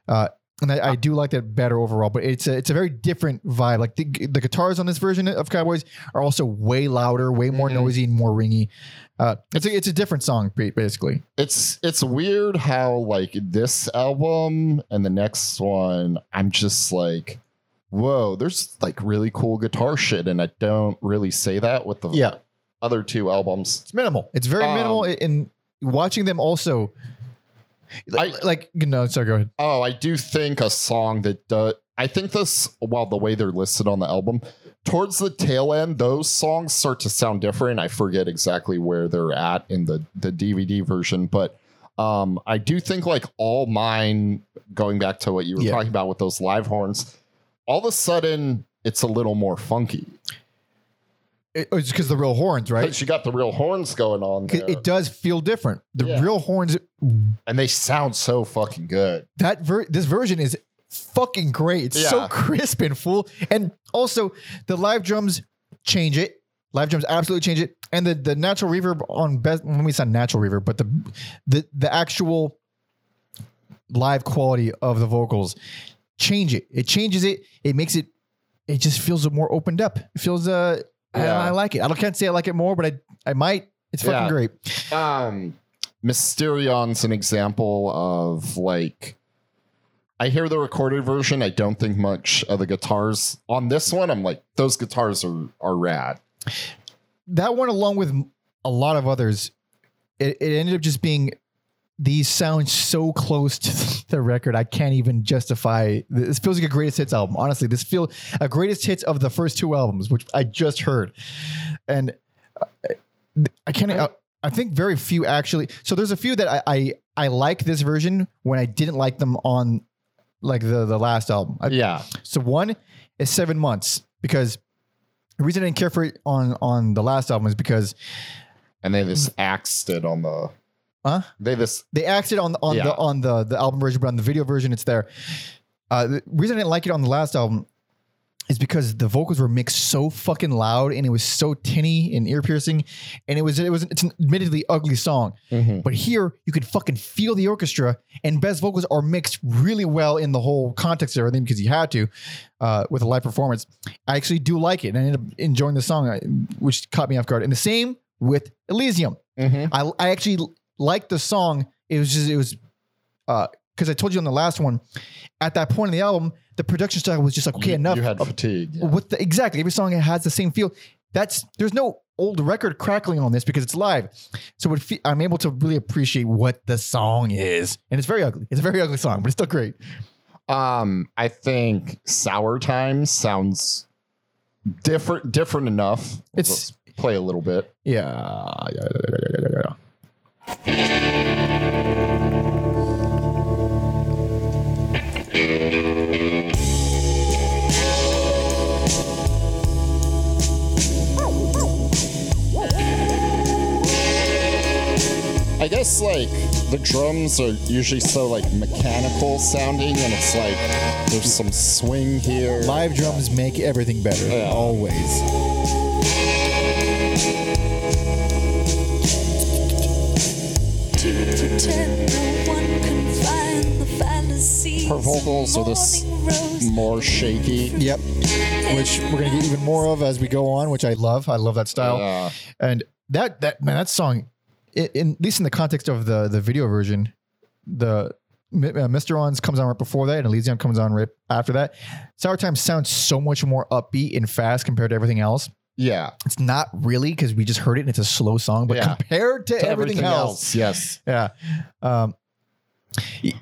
Uh, and I, I do like that better overall. But it's a it's a very different vibe. Like the, the guitars on this version of Cowboys are also way louder, way more Mhm. noisy, and more ringy. Uh, it's a it's a different song basically. It's it's weird how like this album and the next one, I'm just like, whoa, there's like really cool guitar shit, and I don't really say that with the Yeah, other two albums. it's minimal. It's very Um, minimal. In watching them also, like, I- like no, sorry, go ahead. Oh, I do think a song that does. I think this, well, the way they're listed on the album, towards the tail end, those songs start to sound different. I forget exactly where they're at in the the DVD version, but um, I do think like all mine, going back to what you were Yeah. talking about with those live horns, all of a sudden it's a little more funky. It, oh, it's because the real horns, right? She got the real horns going on. there, It does feel different. The Yeah. real horns and they sound so fucking good. that ver- this version is fucking great. It's so Yeah. crisp and full. And also the live drums change it. Live drums absolutely change it. And the the natural reverb on best let me say natural reverb, but the the the actual live quality of the vocals change it. It changes it. It makes it it just feels more opened up. It feels uh Yeah. I like it. I can't say I like it more, but I I might. It's fucking Yeah. great. um Mysterons' an example of like I hear the recorded version. I don't think much of the guitars on this one. I'm like, those guitars are are rad. that one along with a lot of others it, it ended up just being these sound so close to the record i can't even justify this feels like a greatest hits album honestly. This feels a greatest hits of the first two albums which i just heard. And uh, i can't uh, i think very few actually so there's a few that I, I i like this version when i didn't like them on like the the last album. I, Yeah, so one is seven months because the reason I didn't care for it on on the last album is because and they just axed it on the. Huh? They just they axed it on on Yeah. the on the the album version, but on the video version, it's there. Uh, the reason I didn't like it on the last album is because the vocals were mixed so fucking loud and it was so tinny and ear piercing, and it was it was it's an admittedly ugly song. But here you could fucking feel the orchestra, and Beth's vocals are mixed really well in the whole context of everything because he had to uh, with a live performance. I actually do like it, and I ended up enjoying the song, uh, which caught me off guard. And the same with Elysium. Mhm. I I actually liked the song. It was just it was because I told you on the last one. At that point in the album, the production style was just like okay you, enough. You had fatigue. yeah. With the, exactly every song it has the same feel. That's there's no old record crackling on this because it's live, so it fe- I'm able to really appreciate what the song is, and it's very ugly. It's a very ugly song, but it's still great. Um, I think Sour Times sounds different different enough. It's- Let's play a little bit. Yeah, yeah, yeah, yeah. I guess like the drums are usually so like mechanical sounding, and it's like there's some swing here. Live drums make everything better, Yeah. always. Her vocals are this more shaky. Yep. Which we're gonna get even more of as we go on, which I love. I love that style. Yeah. And that that man, that song, i- in, at least in the context of the the video version, the uh, Mysterons comes on right before that, and Elysium comes on right after that. Sour Time sounds so much more upbeat and fast compared to everything else. Yeah. It's not really because we just heard it and it's a slow song, but Yeah. compared to, To everything, else, Yes. yeah. Um,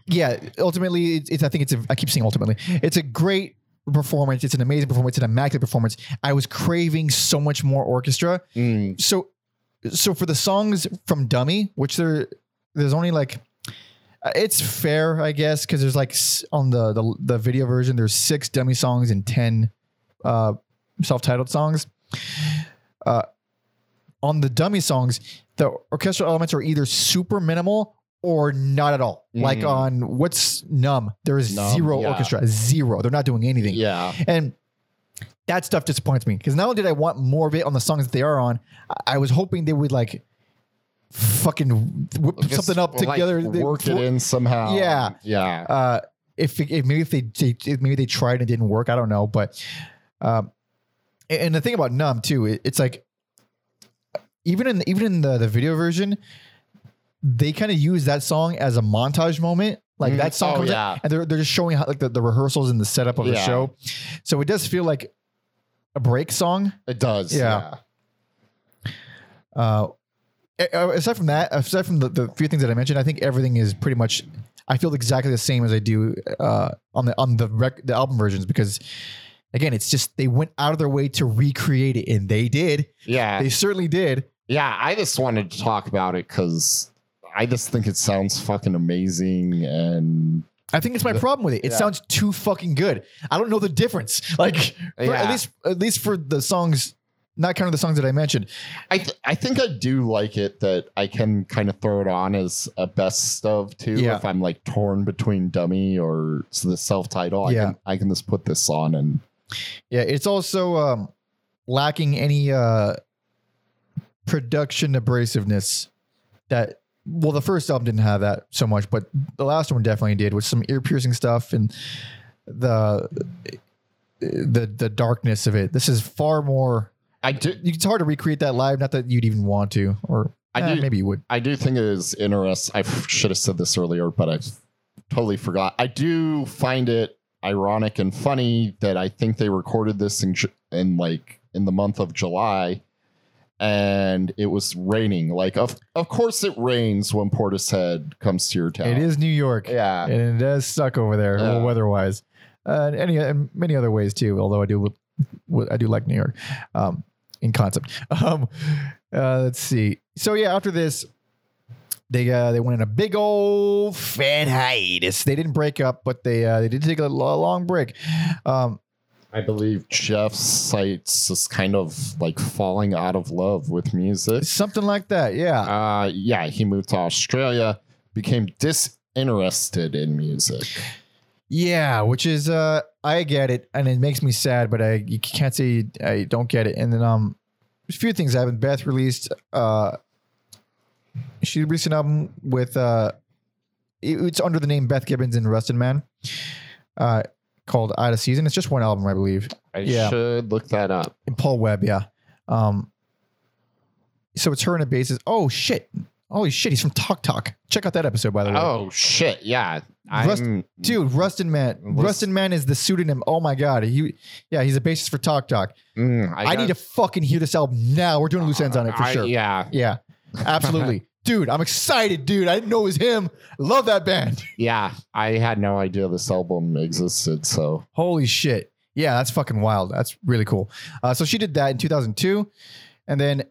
yeah. Ultimately, it's, it's. I think it's. A, I keep saying ultimately, it's a great performance. It's an amazing performance. It's an immaculate performance. I was craving so much more orchestra. Mm, So, so for the songs from Dummy, which there, there's only like. uh, It's fair, I guess, because there's like on the, the the video version, there's six dummy songs and ten uh, self-titled songs. Uh, on the dummy songs, the orchestral elements are either super minimal or not at all. Like Mm. on what's numb, there is Numb, zero yeah. orchestra, zero. They're not doing anything. yeah. And that stuff disappoints me because not only did I want more of it on the songs that they are on, I- I was hoping they would like fucking whip Just, something up like, together. They- work it in somehow. Yeah. Yeah. uh, if, if maybe if they, they if maybe they tried and it didn't work, I don't know. But um, and the thing about Numb too, it, it's like even in even in the the video version, they kind of use that song as a montage moment. Like Mhm. that song Oh, yeah. and they're they're just showing how, like the, the rehearsals and the setup of the show. So it does feel like a break song. It does. Yeah. Uh, aside from that, aside from the, the few things that I mentioned, I think everything is pretty much. I feel exactly the same as I do uh, on the on the rec- the album versions because, again, it's just they went out of their way to recreate it, and they did. Yeah. They certainly did. Yeah. I just wanted to talk about it because I just think it sounds fucking amazing. And I think it's my problem with it. It yeah. sounds too fucking good. I don't know the difference. Like for- at least at least for the songs, not kind of the songs that I mentioned. I, th- I think I do like it that I can kind of throw it on as a best of too. Yeah. If I'm like torn between dummy or the self title, I Yeah. can I can just put this on and Yeah, it's also um, lacking any uh, production abrasiveness that. Well, the first album didn't have that so much, but the last one definitely did with some ear piercing stuff and the the the darkness of it. This is far more. I do It's hard to recreate that live. Not that you'd even want to, or I eh, do- maybe you would. I do think it is interesting. I should have said this earlier, but I totally forgot. I do find it ironic and funny that I think they recorded this in, in like in the month of July, and it was raining. Like of of course it rains when Portishead comes to your town. It is New York, yeah. and it does suck over there, Yeah. weather-wise, uh, and any and many other ways too. Although I do, I do like New York, um, in concept. Um, uh, let's see. So yeah, after this, they uh, they went in a big old fan hiatus. They didn't break up, but they uh, they did take a long break. Um, I believe Geoff cites is kind of like falling out of love with music. something like that. Yeah. Uh, yeah, he moved to Australia, became disinterested in music. Yeah, which is uh I get it and it makes me sad, but I you can't say I don't get it. And then um a few things happened. Beth released uh she released an album with uh it- it's under the name Beth Gibbons and Rustin Man. Uh called Out of Season. It's just one album, I believe. I Yeah. should look that up. And Paul Webb, yeah. Um so it's her and a bassist. Oh shit. Holy shit, he's from Talk Talk. Check out that episode by the way. Oh shit! Yeah, Rust- I'm Dude, Rustin Man. Listen- Rustin Man is the pseudonym. Oh my god. He yeah, he's a bassist for Talk Talk. mm, I, need to fucking hear this album now. We're doing loose ends on it for I- sure. Yeah, Yeah. Absolutely. dude, I'm excited, dude. I didn't know it was him. Love that band. yeah. I had no idea this album existed. So Holy shit. Yeah, that's fucking wild. That's really cool. Uh, so she did that in 2002. And then,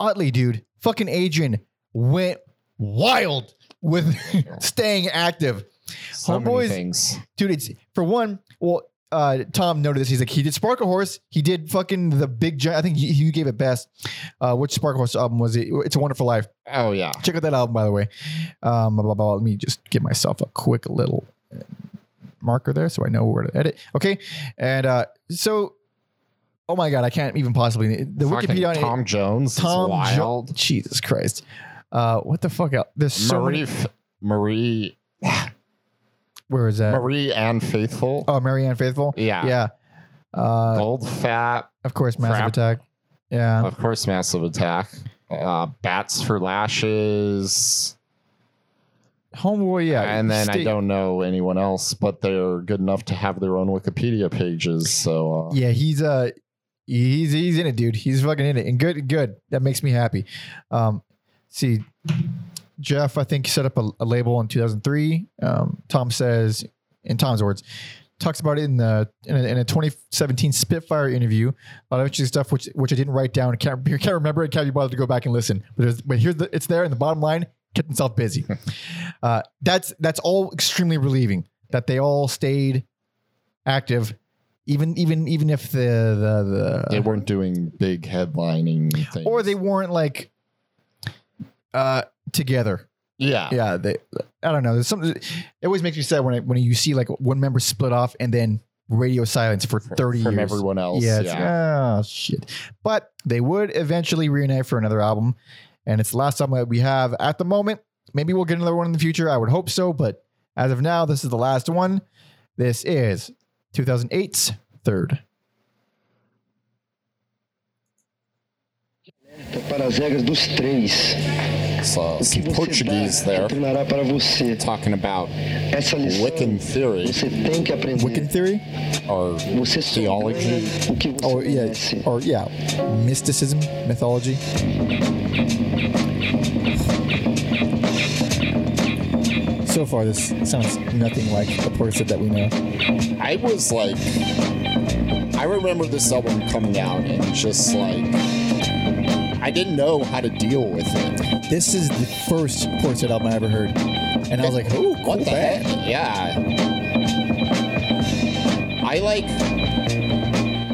oddly, dude, fucking Adrian went wild with staying active. so many Homeboys- things. dude it's for one well uh tom noted this. He's like he did Sparklehorse. He did fucking the big giant. I think you, you gave it best. Uh which Sparklehorse album was it? It's a wonderful life. Oh yeah. check out that album by the way. Um blah, blah, blah. let me just give myself a quick little marker there so i know where to edit. Okay. And uh so oh my god i can't even possibly the Fucking wikipedia on it Tom Jones Tom is Jo- wild. jesus christ. Uh what the fuck Out? there's so Marie many F- Marie Where is that? Marie and Faithful. Oh, Marianne Faithfull. Yeah. Yeah. Uh, Goldfrapp. of course, Massive Crap. Attack. Yeah. Of course, Massive Attack. Uh, Bats for Lashes. Homeboy. Yeah. and then I don't know anyone else, but they're good enough to have their own Wikipedia pages. So uh, Yeah, he's uh he's he's in it, dude. He's fucking in it, and good, good. That makes me happy. Um, see, Geoff, I think set up a, a label in 2003. Um, Tom says, in Tom's words, talks about it in the in a, in a 2017 Spitfire interview. A lot of interesting stuff, which which I didn't write down. Can't can't remember it. Can't be bothered to go back and listen. But there's, but here's the it's there in the bottom line. Kept himself busy. uh, that's that's all extremely relieving that they all stayed active even even even if the the, they weren't doing big headlining things. or they weren't like uh together yeah. yeah they i don't know there's something it always makes me sad when I, when you see like one member split off and then radio silence for 30 from years everyone else. yeah, Yeah. oh shit but they would eventually reunite for another album and it's the last album that we have at the moment maybe we'll get another one in the future i would hope so but as of now this is the last one this is 2008's third para as regras dos três. So, uh, some Portuguese there tornará para você. talking about Essa lição Wiccan theory você tem que aprender. Wiccan theory or Você theology. ganha o que você Oh yeah, or yeah, mysticism, mythology. So far, this sounds nothing like the person that we know. I was like, I remember this album coming out and just like, I didn't know how to deal with it. This is the first Portishead album I ever heard, and I was like, "Oh, cool What the band." heck? Yeah. I like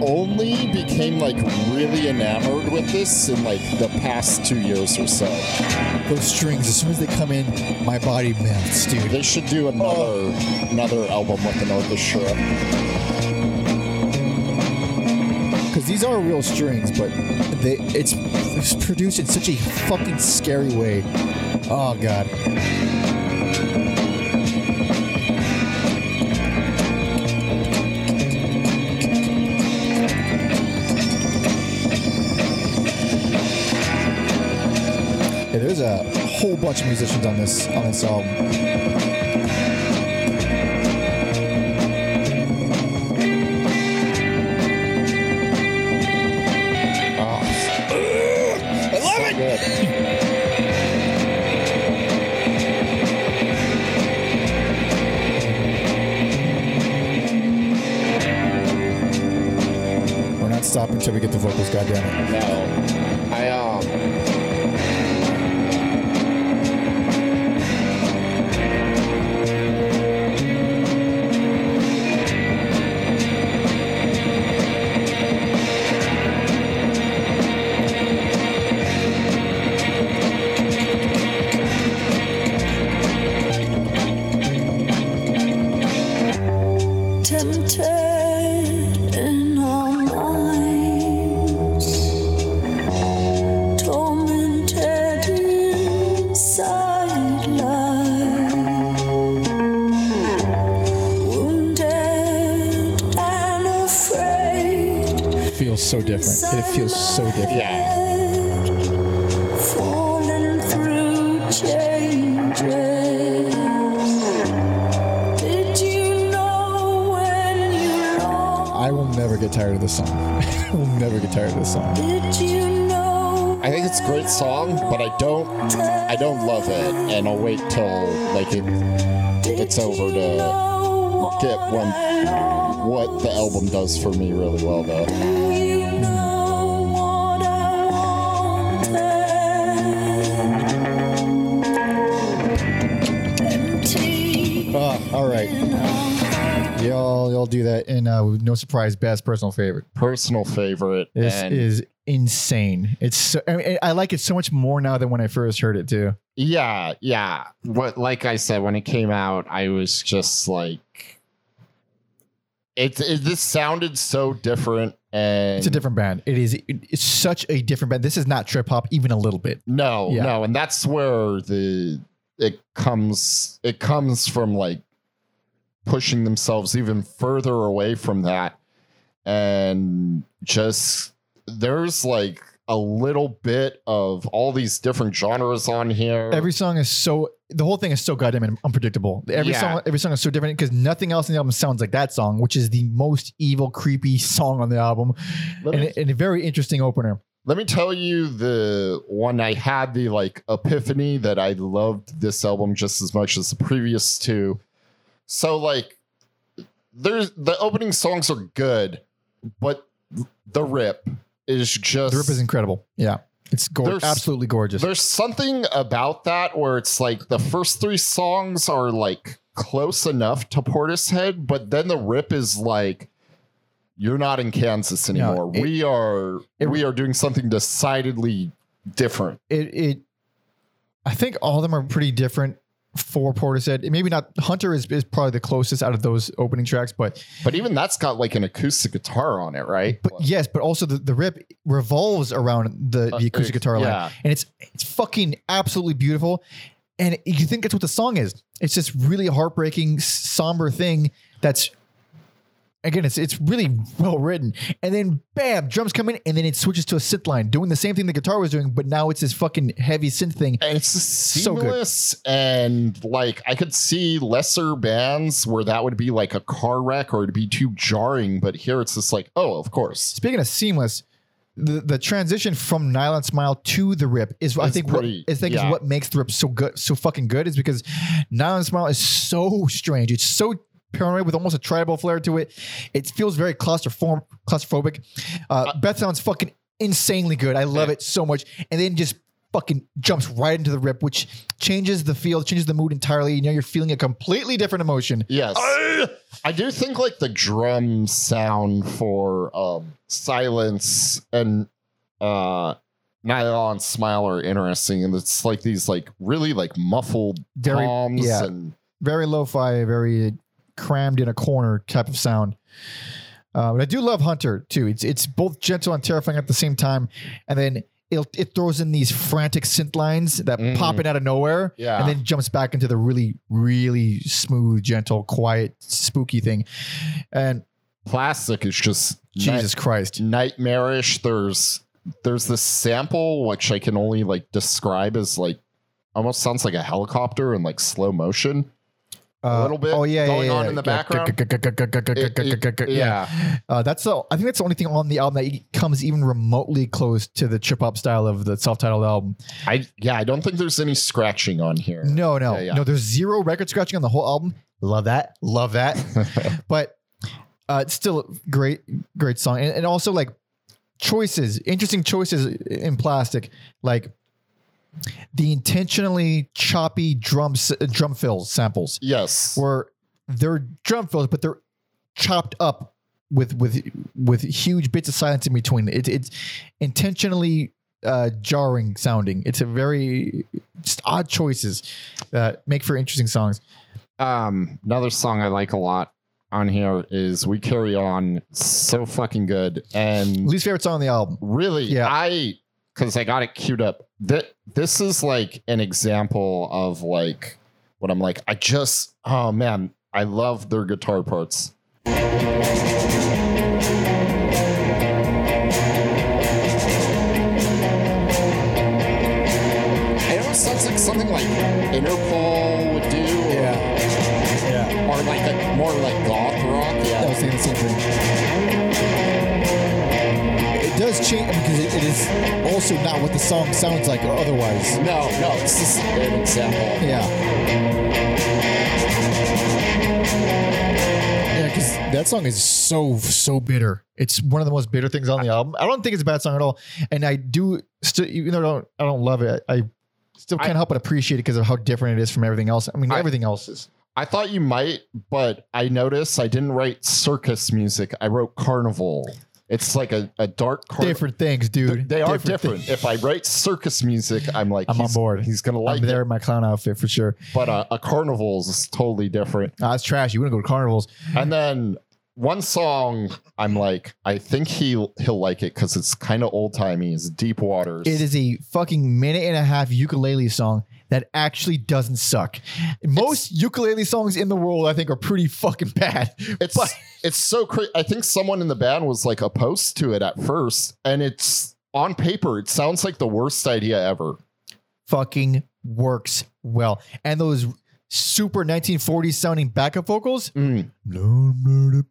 only became like really enamored with this in like the past two years or so. Those strings, as soon as they come in, my body melts, dude. They should do another another album with an orchestra. Because these are real strings, but they it's, it's produced in such a fucking scary way. Oh god. Yeah, there's a whole bunch of musicians on this on this album. We get the vocals. Goddamn it. No, never get tired of this song. I think it's a great song, but I don't I don't love it, and I'll wait till like it it's over to get one what the album does for me really well though. Y'all, y'all do that, and uh, no surprise, best personal favorite. Personal favorite. This and is insane. It's so, I, mean, I like it so much more now than when I first heard it too. yeah, yeah. What like I said when it came out, I was just like it, it this sounded so different and It's a different band. It is. It's such a different band. This is not trip hop even a little bit. No, Yeah. no, and that's where the it comes it comes from like pushing themselves even further away from that and just there's like a little bit of all these different genres on here Every song is so the whole thing is so goddamn unpredictable. Every Yeah. song, every song is so different because nothing else in the album sounds like that song, which is the most evil, creepy song on the album, let, and, and a very interesting opener. let me tell you the one i had the like epiphany that i loved this album just as much as the previous two so like there's the opening songs are good but the rip is just The rip is incredible. Yeah, it's gorgeous, absolutely gorgeous. There's something about that where it's like the first three songs are like close enough to Portishead, but then the rip is like, you're not in Kansas anymore. it- we are it- we are doing something decidedly different. It, it, I think all of them are pretty different for Portishead. Maybe not. Hunter is, is probably the closest out of those opening tracks, but But even that's got like an acoustic guitar on it, right? but yes, but also the, the rip revolves around the, the acoustic Uh, guitar line. yeah. and it's it's fucking absolutely beautiful. And you think that's what the song is. It's this really heartbreaking, somber thing that's again, it's it's really well written. And then bam, drums come in, and then it switches to a synth line, doing the same thing the guitar was doing, but now it's this fucking heavy synth thing. And it's So good. seamless and like I could see lesser bands where that would be like a car wreck or it'd be too jarring, but here it's just like, oh, of course. Speaking of seamless, the, the transition from Nylon Smile to the rip is I think pretty- what I think yeah. is what makes the rip so good, so fucking good, is because Nylon Smile is so strange. It's so paranoid with almost a tribal flair to it. It feels very claustrophobic. claustrophobic. Uh, Beth sounds fucking insanely good. I love Yeah. it so much, and then just fucking jumps right into the rip, which changes the feel, changes the mood entirely. You know, you're feeling a completely different emotion. Yes. I do think like the drum sound for um silence and uh nylon smile are interesting and it's like these like really like muffled Very- toms yeah. and very lo-fi, very crammed in a corner type of sound. Uh, but I do love Hunter too. It's it's both gentle and terrifying at the same time, and then it it throws in these frantic synth lines that Mhm. pop in out of nowhere, Yeah. and then jumps back into the really really smooth, gentle, quiet, spooky thing. And plastic is just Jesus Christ, night- nightmarish there's there's this sample which I can only like describe as like almost sounds like a helicopter in like slow motion uh, little bit Oh yeah, going yeah, on yeah. in the background. It- it- yeah. Uh, that's the. I think that's the only thing on the album that comes even remotely close to the trip hop style of the self-titled album. I yeah I don't think there's any scratching on here No, no, Yeah, no. There's zero record scratching on the whole album. Love that. Love that. but uh, it's still a great, great song, and, and also like choices, interesting choices in plastic, like the intentionally choppy drum s- drum fills samples, yes where they're drum fills, but they're chopped up with with with huge bits of silence in between. It, it's intentionally uh, jarring sounding. It's a very just odd choices that make for interesting songs. Um, another song I like a lot on here is "We Carry On." So fucking good, and Least favorite song on the album. really, Yeah. I because I got it queued up. That this is like an example of like what I'm like. I just oh man, I love their guitar parts. It almost sounds like something like Interpol would do. or- yeah. or like a more like goth rock. I Yeah, was thinking the same thing. It does change because it, it is also not what the song sounds like or otherwise. no, no, it's just an example. Yeah. Yeah, because that song is so so bitter. It's one of the most bitter things on the album. I don't think it's a bad song at all, and I do still, even though I don't, I don't love it, I still can't I- help but appreciate it because of how different it is from everything else. I mean, I- everything else is. I thought you might, but I noticed I didn't write circus music. I wrote carnival. It's like a, a dark carnival. Different things, dude. They are Different different. things. If I write circus music, I'm like, I'm on board. He's gonna I'm like there it. in my clown outfit for sure. But a, a carnival is totally different. Ah, it's trash. You wouldn't go to carnivals. And then one song I'm like, I think he he'll like it because it's kind of old timey. It's Deep Waters. It is a fucking minute and a half ukulele song that actually doesn't suck. Most ukulele songs in the world, I think, are pretty fucking bad. It's but- it's so crazy. I think someone in the band was like opposed to it at first, and it's on paper. It sounds like the worst idea ever. fucking works well. And those super 1940s sounding backup vocals. Mm. Do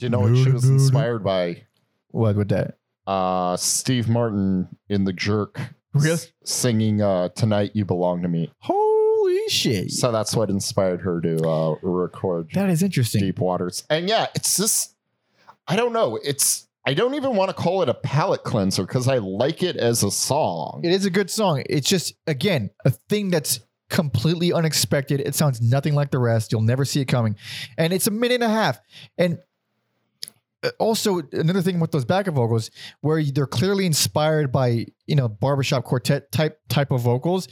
you know what she was inspired by? What with that? Uh, Steve Martin in The Jerk. Really? singing uh, "Tonight You Belong to Me." Holy shit. So that's what inspired her to uh, record that is interesting. Deep Waters. And yeah, it's just I don't know. It's I don't even want to call it a palate cleanser because I like it as a song. It is a good song. It's just, again, a thing that's completely unexpected. It sounds nothing like the rest. You'll never see it coming. And it's a minute and a half. And also another thing with those backup vocals where they're clearly inspired by you know barbershop quartet type type of vocals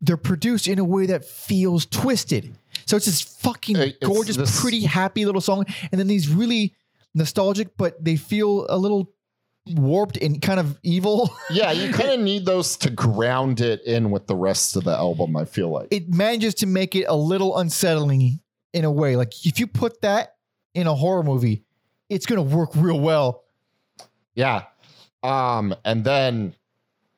they're produced in a way that feels twisted so it's this fucking Hey, it's gorgeous this- pretty happy little song and then these really nostalgic but they feel a little warped and kind of evil yeah, you kind of need those to ground it in with the rest of the album. I feel like. it manages to make it a little unsettling in a way like if you put that in a horror movie it's going to work real well Yeah. Um, and then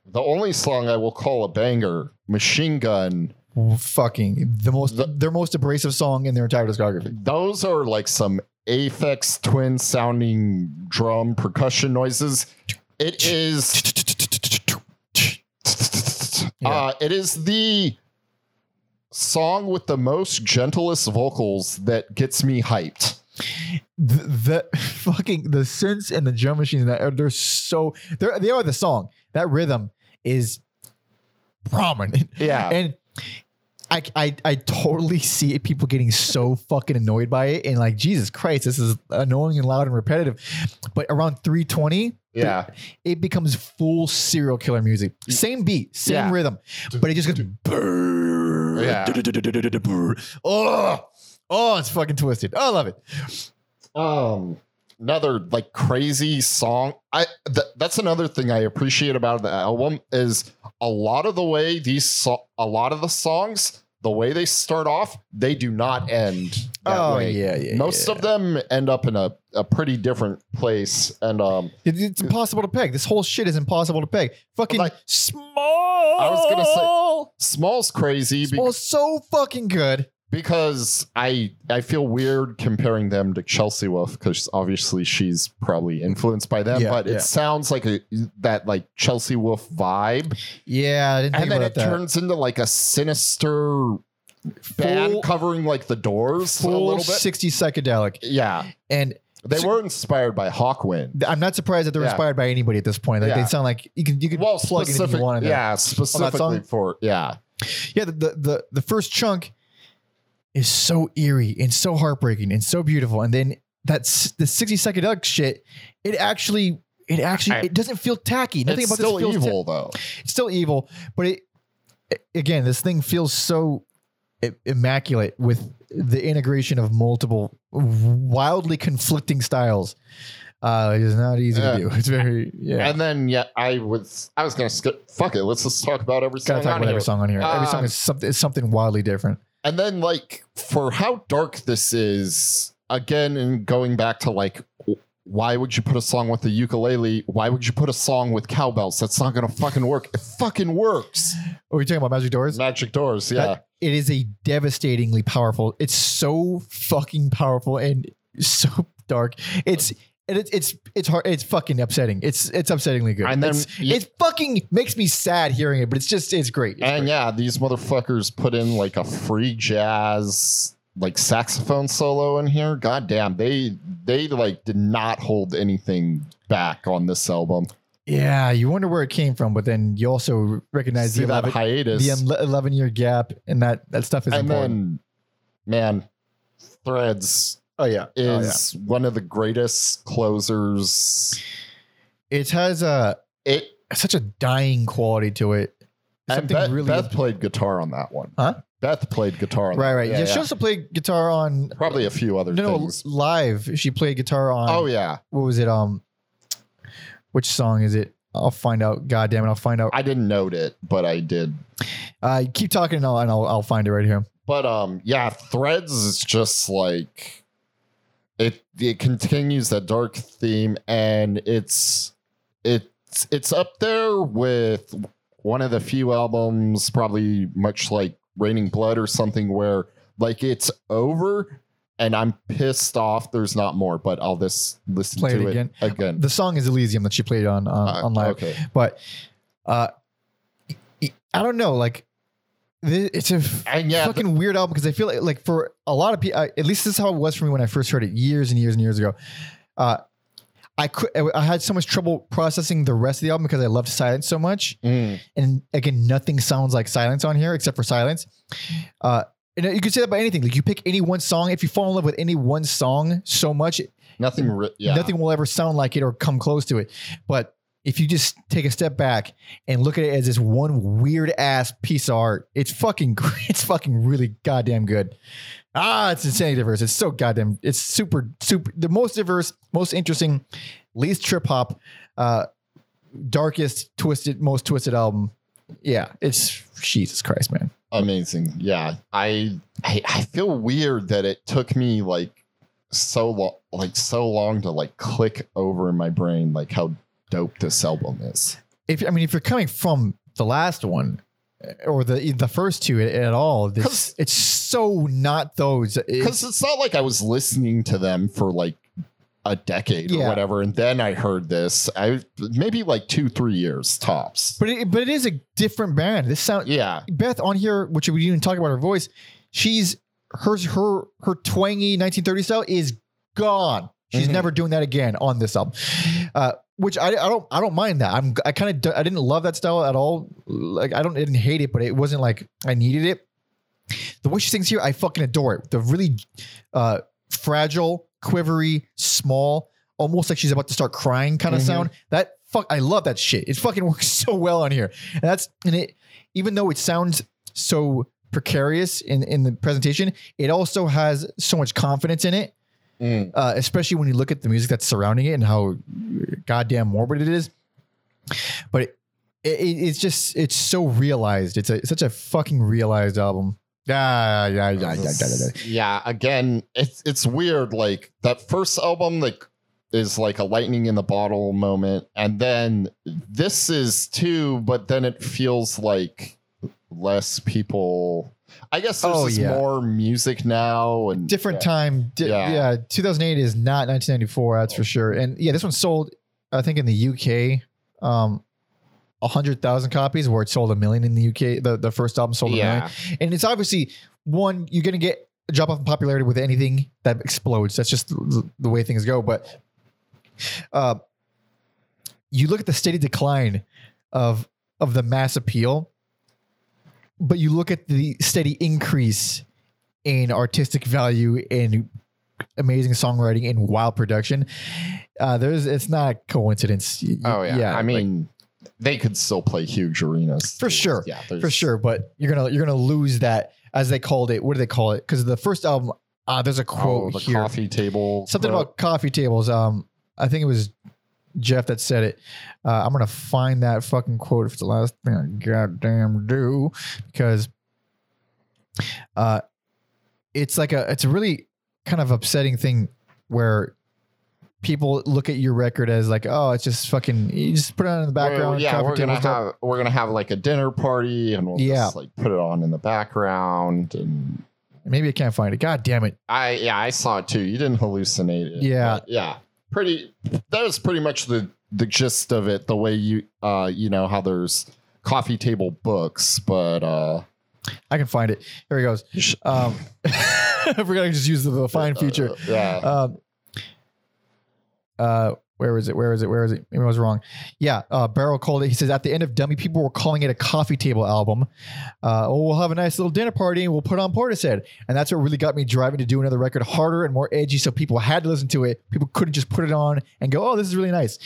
the only song I will call a banger, Machine Gun. fucking the most The- their most abrasive song in their entire discography. Those are like some Aphex twin sounding drum percussion noises. It is uh it is the song with the most gentlest vocals that gets me hyped. The, the fucking the synths and the drum machines that are they're so they're they are the song. That rhythm is prominent. Yeah. And I, I I totally see people getting so fucking annoyed by it and like Jesus Christ, this is annoying and loud and repetitive. But around 320, yeah. it becomes full serial killer music. Same beat, same Yeah. rhythm, but it just goes. Yeah. Oh, oh, it's fucking twisted. I love it. um another like crazy song i th- that's another thing i appreciate about the album is a lot of the way these so- a lot of the songs the way they start off they do not end that oh way yeah, yeah. most yeah. of them end up in a, a pretty different place and um It- it's impossible to peg. This whole shit is impossible to peg. Fucking Like- small. I was gonna say, small's crazy be- small, so fucking good. Because i i feel weird comparing them to Chelsea Wolfe because obviously she's probably influenced by them Yeah, but yeah. it sounds like a that like Chelsea Wolfe vibe Yeah, I didn't think and then it that. turns into like a sinister band covering like the doors a full little bit. 60 psychedelic. yeah, And they So- were inspired by Hawkwind. I'm not surprised that they're Yeah. inspired by anybody at this point. Like they sound like you can you can Well, plug anything you want in yeah, specifically for yeah, Yeah, the, the the the first chunk is so eerie and so heartbreaking and so beautiful, and then that's the 60 psychedelic shit. It actually, it actually, I- it doesn't feel tacky. Nothing about still this feels ta- evil though. it's still evil, but it again, this thing feels so immaculate with the integration of multiple wildly conflicting styles. Uh, it's not easy to do. It's very yeah. And then yeah, I was I was gonna skip. Fuck it, let's just talk about every song Gotta talk on about here. every song on here. every song Um, is something is something wildly different. And then like for how dark this is, again, and going back to like. Why would you put a song with the ukulele? Why would you put a song with cowbells? That's not gonna fucking work. It fucking works. Are we talking about Magic Doors? Magic doors, yeah. That- it is a devastatingly powerful. It's so fucking powerful and so dark. It's and it's it's it's hard. It's fucking upsetting. It's it's upsettingly good. And then It's- you- it fucking makes me sad hearing it, but it's just it's great. It's and great. yeah, these motherfuckers put in like a free jazz like saxophone solo in here. God damn, they they like did not hold anything back on this album. yeah, you wonder where it came from, but then you also recognize See the that 11, hiatus. the eleven year gap, and that that stuff is and important. then man, Threads oh yeah, oh, yeah. is one of the greatest closers. It has a It such a dying quality to it. Something Beth, really Beth played guitar on that one. Huh? Beth played guitar. On Right, that. right. Yeah, Yeah, She also played guitar on Probably a few other no things. live. She played guitar on. Oh yeah, what was it? Um, which song is it? I'll find out. God damn it, I'll find out. I didn't note it, but I did. Uh, keep talking and I'll and I'll, I'll find it right here. But um, yeah, Threads is just like it. It continues that dark theme, and it's it's it's up there with one of the few albums, probably much like Raining Blood or something, where like it's over. And I'm pissed off. There's not more, but I'll just listen Play to it again. again. The song is Elysium that she played on on, Uh, on live. Okay. But uh, I don't know. Like, it's a And yeah, fucking weird album because I feel like, like for a lot of people, at least this is how it was for me when I first heard it years and years and years ago. Uh, I could, I had so much trouble processing the rest of the album because I loved Silence so much. Mm. And again, nothing sounds like Silence on here except for Silence. Uh, and you could say that about anything. Like you pick any one song, if you fall in love with any one song so much, nothing. Yeah. nothing will ever sound like it or come close to it. But if you just take a step back and look at it as this one weird ass piece of art, it's fucking it's fucking really goddamn good. Ah, it's insanely diverse. It's so goddamn. It's super super the most diverse, most interesting, least trip hop, uh, darkest, twisted, most twisted album. Yeah, it's Jesus Christ, man. amazing yeah I, I i feel weird that it took me like so long like so long to like click over in my brain like how dope this album is If I mean, if you're coming from the last one uh, or the the first two at, all, this, it's so not those. Because it's not like i was listening to them for like a decade Yeah. or whatever and then i heard this i maybe like two three years tops But it, but it is a different band. This sound yeah Beth on here, which we didn't even talk about her voice. She's her her her twangy 1930 style is gone. She's Mhm. never doing that again on this album. Uh, which I, I don't I don't mind that. I'm I kind of I didn't love that style at all. Like I don't I didn't hate it, but it wasn't like I needed it. The way she sings here, I fucking adore it. The really uh, fragile, quivery, small, almost like she's about to start crying kind of Mhm. sound. That fuck, I love that shit. It fucking works so well on here. And that's and it. Even though it sounds so precarious in in the presentation, it also has so much confidence in it. Mm. Uh, especially when you look at the music that's surrounding it and how goddamn morbid it is. But it, it, it's just it's so realized. It's a such a fucking realized album. Yeah, yeah, yeah, yeah, yeah, yeah, yeah. yeah again it's it's weird like that first album like is like a lightning in the bottle moment and then this is too but then it feels like less people i guess there's Oh, just yeah. more music now and different yeah. time. Di- Yeah. yeah. 2008 is not 1994. That's for sure. And yeah, this one sold, I think, in the UK, um, a hundred thousand copies, where it sold a million in the UK. The the first album sold a million, and it's obviously one you're gonna get a drop off in popularity with anything that explodes. That's just the, the way things go. But uh, you look at the steady decline of of the mass appeal, but you look at the steady increase in artistic value and amazing songwriting and wild production. Uh, there's it's not a coincidence. Oh yeah, i like, mean they could still play huge arenas For too. sure. yeah for sure, but you're gonna you're gonna lose that as they called it. What do they call it? Because the first album, uh, there's a oh, quote the here, coffee table something quote. about coffee tables. Um, I think it was Geoff that said it. Uh, I'm gonna find that fucking quote if it's the last thing I goddamn do because, uh, it's like a it's a really kind of upsetting thing where people look at your record as like oh it's just fucking you just put it on in the background yeah, we're gonna have we're gonna have like a dinner party, and we'll Yeah. just like put it on in the background. And maybe I can't find it god damn it I yeah, I saw it too. You didn't hallucinate it. Yeah. yeah. Pretty. That was pretty much the the gist of it. The way you uh you know how there's coffee table books, but uh I can find it. Here he goes. Um, I forgot I can just used the, the find feature. uh, yeah. Um, uh, where is it? Where is it? Where is it? Maybe I was wrong. Yeah, uh, Barrow called it. He says at the end of Dummy, people were calling it a coffee table album. Uh, oh, we'll have a nice little dinner party and we'll put on Portishead, and that's what really got me driving to do another record harder and more edgy, so people had to listen to it. People couldn't just put it on and go, "Oh, this is really nice."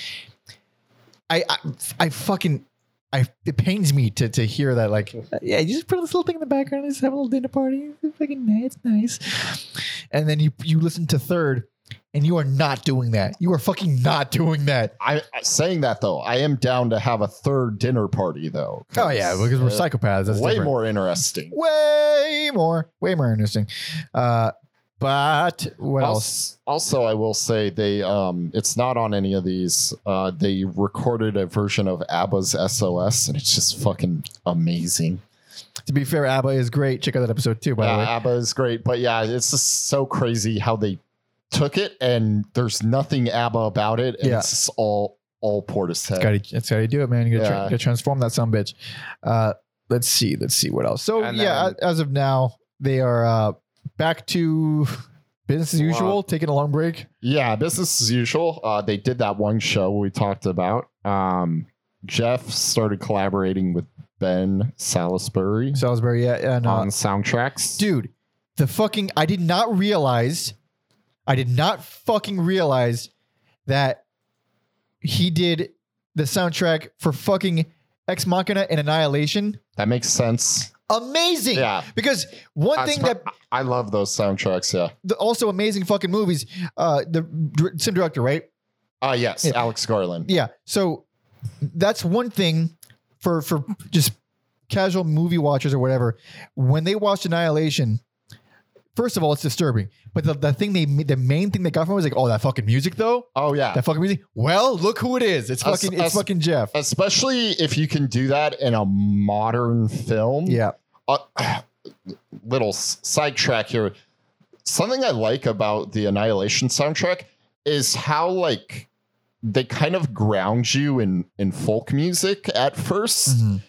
I I, I fucking I it pains me to to hear that like yeah you just put this little thing in the background and just have a little dinner party it's fucking nice it's nice and then you you listen to third and you are not doing that you are fucking not doing that I saying that though, I am down to have a third dinner party though. oh yeah because we're uh, psychopaths that's way different. more interesting. way more way more interesting uh but what else Also, also, I will say they um it's not on any of these. Uh they recorded a version of ABBA's SOS and it's just fucking amazing. to be fair abba is great check out that episode too by the way ABBA is great, but yeah, it's just so crazy how they took it and there's nothing ABBA about it and Yeah. it's just all all Portishead. That's gotta, how you do it, man. You gotta, tra- gotta transform that some bitch. Uh, let's see. Let's see what else. So And yeah, then- as of now, they are uh, back to business as Wow. usual. Taking a long break. Yeah, business as usual. Uh, they did that one show we talked about. Um, Geoff started collaborating with Ben Salisbury Salisbury, yeah, and uh, on soundtracks. dude, the fucking I did not realize, I did not fucking realize that he did the soundtrack for fucking Ex Machina and Annihilation. that makes sense. Amazing. Yeah. Because one I thing spe- that I love those soundtracks. Yeah. the also amazing fucking movies. Uh, the same director, right? Ah, yes, Yeah. Alex Garland. Yeah. So that's one thing for for just casual movie watchers or whatever. When they watch Annihilation, first of all, it's disturbing. But the, the thing they the main thing they got from it was like, oh, that fucking music though. Oh yeah. That fucking music. Well, look who it is. It's fucking it's us- fucking Geoff. Especially if you can do that in a modern film. Yeah. uh, little sidetrack here. Something I like about the Annihilation soundtrack is how like they kind of ground you in in folk music at 1st Mhm.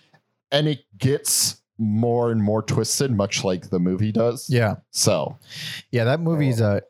and it gets more and more twisted, much like the movie does. Yeah. So Yeah. That movie's uh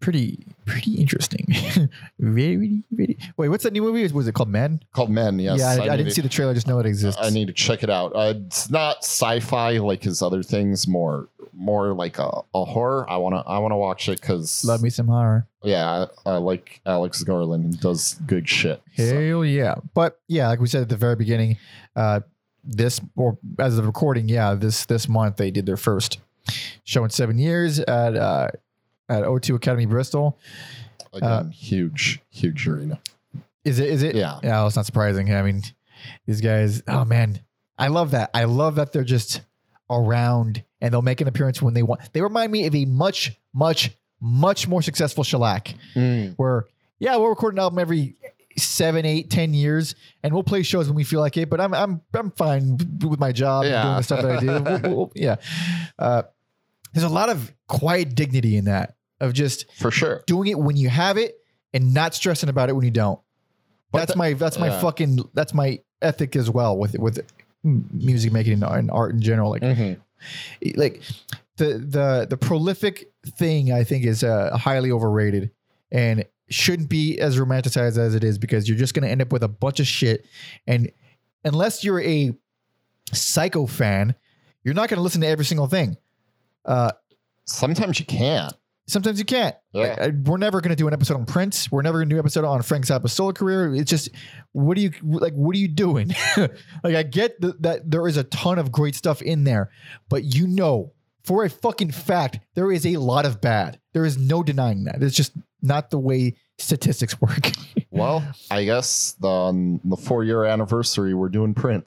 pretty pretty interesting. very very. Wait, what's that new movie? Was it called Men? called Men. Yes. yeah, I, I, need didn't to- see the trailer. I just know it exists. I need to check it out. Uh, it's not sci-fi like his other things. More, more like a, a horror. I wanna, I wanna watch it because Love me some horror. Yeah, I, I like Alex Garland. He does good shit. So, Hell yeah. But yeah, like we said at the very beginning, uh, this or as of recording, yeah, this this month they did their first show in seven years at uh, at O2 Academy Bristol. again, huge, huge arena. Is it? Is it? Yeah. Yeah, it's not surprising. I mean, these guys. Oh man, I love that. I love that they're just around and they'll make an appearance when they want. They remind me of a much, much, much more successful shellac. where yeah, we'll record an album every seven, eight, ten years, and we'll play shows when we feel like it. But I'm I'm I'm fine with my job and Yeah. doing the stuff that I do. We'll- we'll- we'll- yeah, uh, there's a lot of quiet dignity in that of just For sure. doing it when you have it and not stressing about it when you don't. But That's the- my that's my yeah. fucking that's my ethic as well with with music making and, and art in general. Like Mhm. like the the the prolific thing I think is uh, highly overrated and shouldn't be as romanticized as it is because you're just going to end up with a bunch of shit. And unless you're a psycho fan you're not going to listen to every single thing. Uh Sometimes you can't. sometimes you can't. Yeah. Like, I- we're never going to do an episode on Prince. We're never going to do an episode on Frank Zappa's solo career. It's just what are you like what are you doing? Like I get th- that there is a ton of great stuff in there but you know for a fucking fact there is a lot of bad. There is no denying that. It's just not the way statistics work Well, I guess the, on the four year anniversary, we're doing Prince.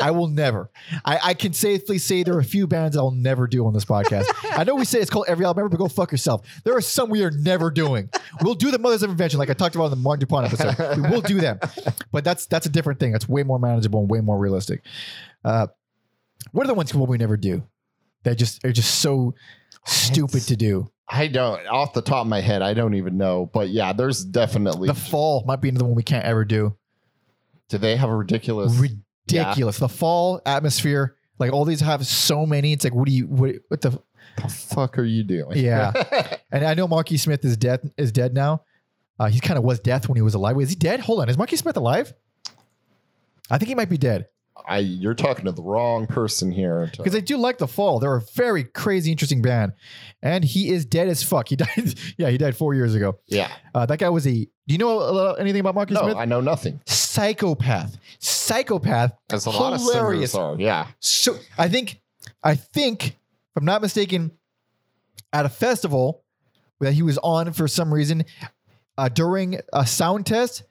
I will never. I, I can safely say there are a few bands I'll never do on this podcast. I know we say it's called every album ever, but go fuck yourself. There are some we are never doing. We'll do the Mothers of Invention, like I talked about in the Martin Dupont episode. We will do them, but that's that's a different thing. That's way more manageable and way more realistic. Uh, what are the ones we never do? That just are just so stupid to do. I don't, off the top of my head, I don't even know. But yeah, there's definitely. The Fall might be another one we can't ever do. do they have a ridiculous? Ridiculous. The Fall atmosphere. Like all these have so many. It's like, what do you what, what the the fuck are you doing? Yeah. And I know Marky Smith is dead is dead now. Uh, he kind of was death when he was alive. Wait, is he dead? Hold on. Is Marky Smith alive? I think he might be dead I, you're talking to the wrong person here. because I do like the Fall. They're a very crazy, interesting band, and he is dead as fuck. He died. yeah, he died four years ago. yeah. Uh, that guy was a. Do you know little- anything about Marky No, Smith? I know nothing. psychopath, psychopath, That's a lot of hilarious. singers are. Yeah. So I think, I think, if I'm not mistaken, at a festival that he was on for some reason uh, during a sound test.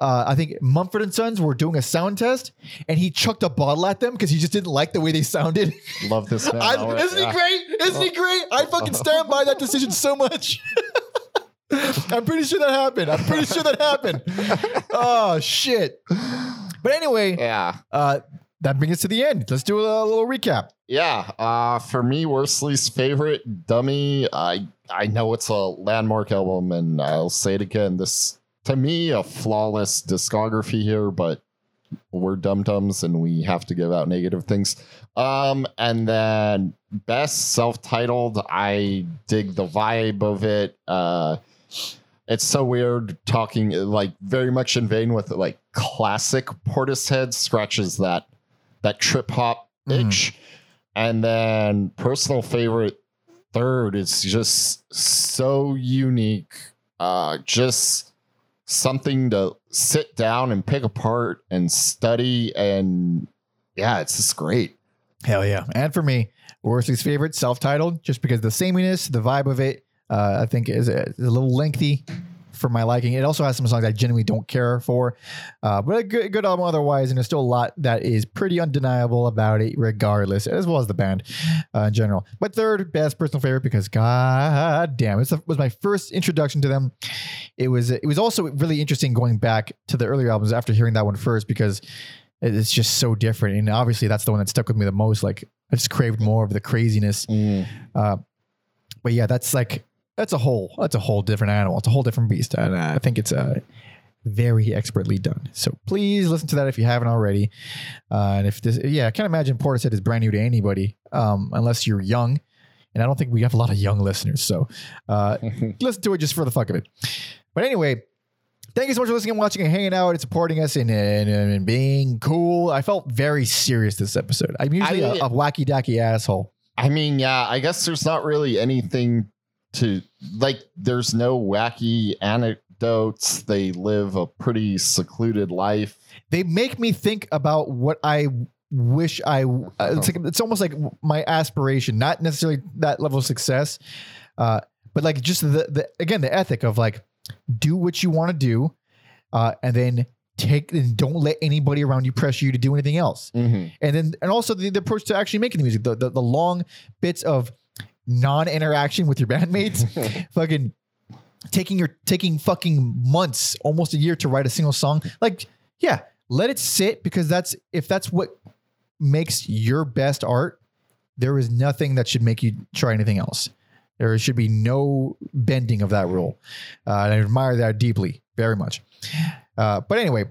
Uh, I think Mumford and Sons were doing a sound test, and he chucked a bottle at them because he just didn't like the way they sounded. Love this man. I, isn't he great? Isn't he great? I fucking stand by that decision so much. I'm pretty sure that happened. I'm pretty sure that happened. Oh shit. But anyway, Yeah. uh, that brings us to the end. Let's do a, little recap. Yeah, uh, for me, Worsley's favorite dummy. I I know it's a landmark album, and I'll say it again. This to me a flawless discography here, but we're dum dums, and we have to give out negative things. Um, and then best self-titled. I dig the vibe of it. Uh, it's so weird talking like very much in vein with like classic Portishead scratches that that trip hop Mhm. itch. And then personal favorite third is just so unique. Uh just something to sit down and pick apart and study and yeah, it's just great. Hell yeah. And for me, Worsley's favorite, self-titled, just because the sameness, the vibe of it, uh, I think is a, is a little lengthy for my liking. It also has some songs I genuinely don't care for, uh, but a good, good album otherwise. And there's still a lot that is pretty undeniable about it, regardless, as well as the band uh, in general. My third best personal favorite because god damn, it was my first introduction to them. It was it was also really interesting going back to the earlier albums after hearing that one first because it's just so different. And obviously, that's the one that stuck with me the most. Like, I just craved more of the craziness. Uh, but yeah, that's like that's a whole that's a whole different animal. It's a whole different beast, and I think it's uh, very expertly done. So please listen to that if you haven't already. Uh, and if this, yeah, I can't imagine Portishead is brand new to anybody, um, unless you're young. And I don't think we have a lot of young listeners, so uh, listen to it just for the fuck of it. But anyway, thank you so much for listening and watching and hanging out and supporting us and, and, and being cool. I felt very serious this episode. I'm usually a I- a wacky dacky asshole. I mean, yeah, I guess there's not really anything to like, there's no wacky anecdotes. They live a pretty secluded life. they make me think about what I wish I. Uh, it's like it's almost like my aspiration, not necessarily that level of success, uh, but like just the the again the ethic of like do what you want to do, uh, and then take and don't let anybody around you pressure you to do anything else. Mm-hmm. And then and also the, the approach to actually making the music, the the, the long bits of non-interaction with your bandmates, fucking taking your taking fucking months, almost a year to write a single song. Like, yeah, let it sit because that's if that's what makes your best art, there is nothing that should make you try anything else. There should be no bending of that rule. Uh, and I admire that deeply, very much. Uh, but anyway,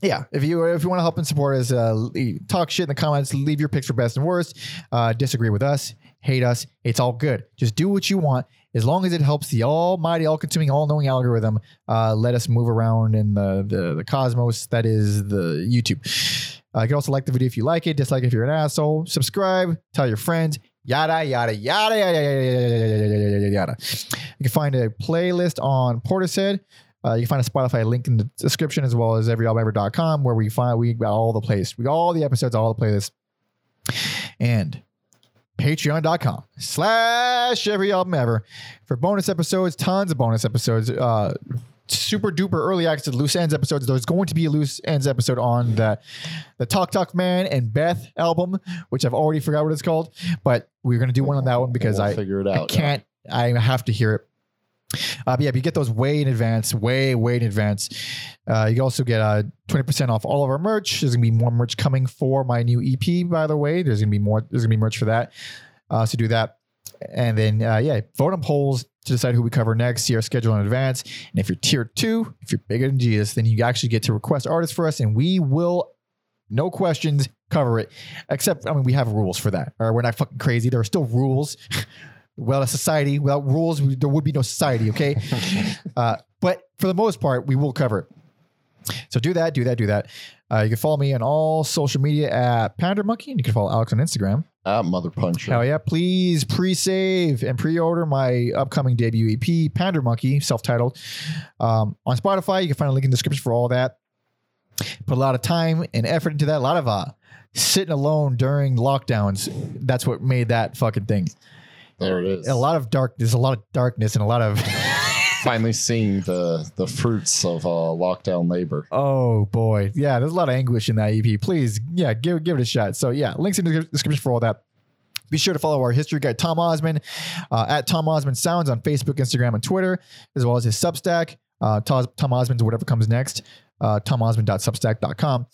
yeah, if you if you want to help and support us, uh, talk shit in the comments, leave your picks for best and worst. Uh, disagree with us, hate us. It's all good. Just do what you want. As long as it helps the almighty, all consuming, all knowing algorithm, uh, let us move around in the, the, the cosmos that is the YouTube. Uh, you can also like the video if you like it, dislike if you're an asshole, subscribe, tell your friends, yada, yada, yada, yada, yada, yada, yada. yada. You can find a playlist on Portishead. Uh, you can find a Spotify link in the description as well as everyalbever.com where we find we got all the plays, we got all the episodes, all the playlists. And patreon.com slash every album ever for bonus episodes, tons of bonus episodes, uh, super duper early access to loose ends episodes. There's going to be a loose ends episode on the the Talk Talk Man and Beth album, which I've already forgot what it's called, but we're gonna do one on that one because We'll I figure it out. yeah. can't. I have to hear it. Uh, but yeah, but you get those way in advance, way, way in advance. Uh, you also get uh, 20% off all of our merch. There's gonna be more merch coming for my new EP, by the way. There's gonna be more, there's gonna be merch for that. Uh, so do that. And then uh, yeah, vote on polls to decide who we cover next, see our schedule in advance. And if you're tier two, if you're bigger than Jesus, then you actually get to request artists for us, and we will, no questions, cover it. Except, I mean, we have rules for that. Or we're not fucking crazy. There are still rules. well, a society without rules, we- there would be no society. Okay, uh, but for the most part, we will cover it. So do that, do that, do that. Uh, you can follow me on all social media at Pounder Monkey, and you can follow Alex on Instagram. Ah, mother puncher. Hell yeah! Please pre-save and pre-order my upcoming debut EP, Pounder Monkey, self-titled, um, on Spotify. You can find a link in the description for all that. Put a lot of time and effort into that. A lot of uh, sitting alone during lockdowns. That's what made that fucking thing. There it is. A lot of dark. There's a lot of darkness and a lot of. Finally seeing the the fruits of uh, lockdown labor. Oh boy, yeah, there's a lot of anguish in that EP. Please, yeah, give give it a shot. So yeah, links in the description for all that. Be sure to follow our history guy Tom Osmond uh, at Tom Osmond Sounds on Facebook, Instagram, and Twitter, as well as his Substack. Uh, Tom, Tom Osmond's whatever comes next. Uh, TomOsmond.substack.com.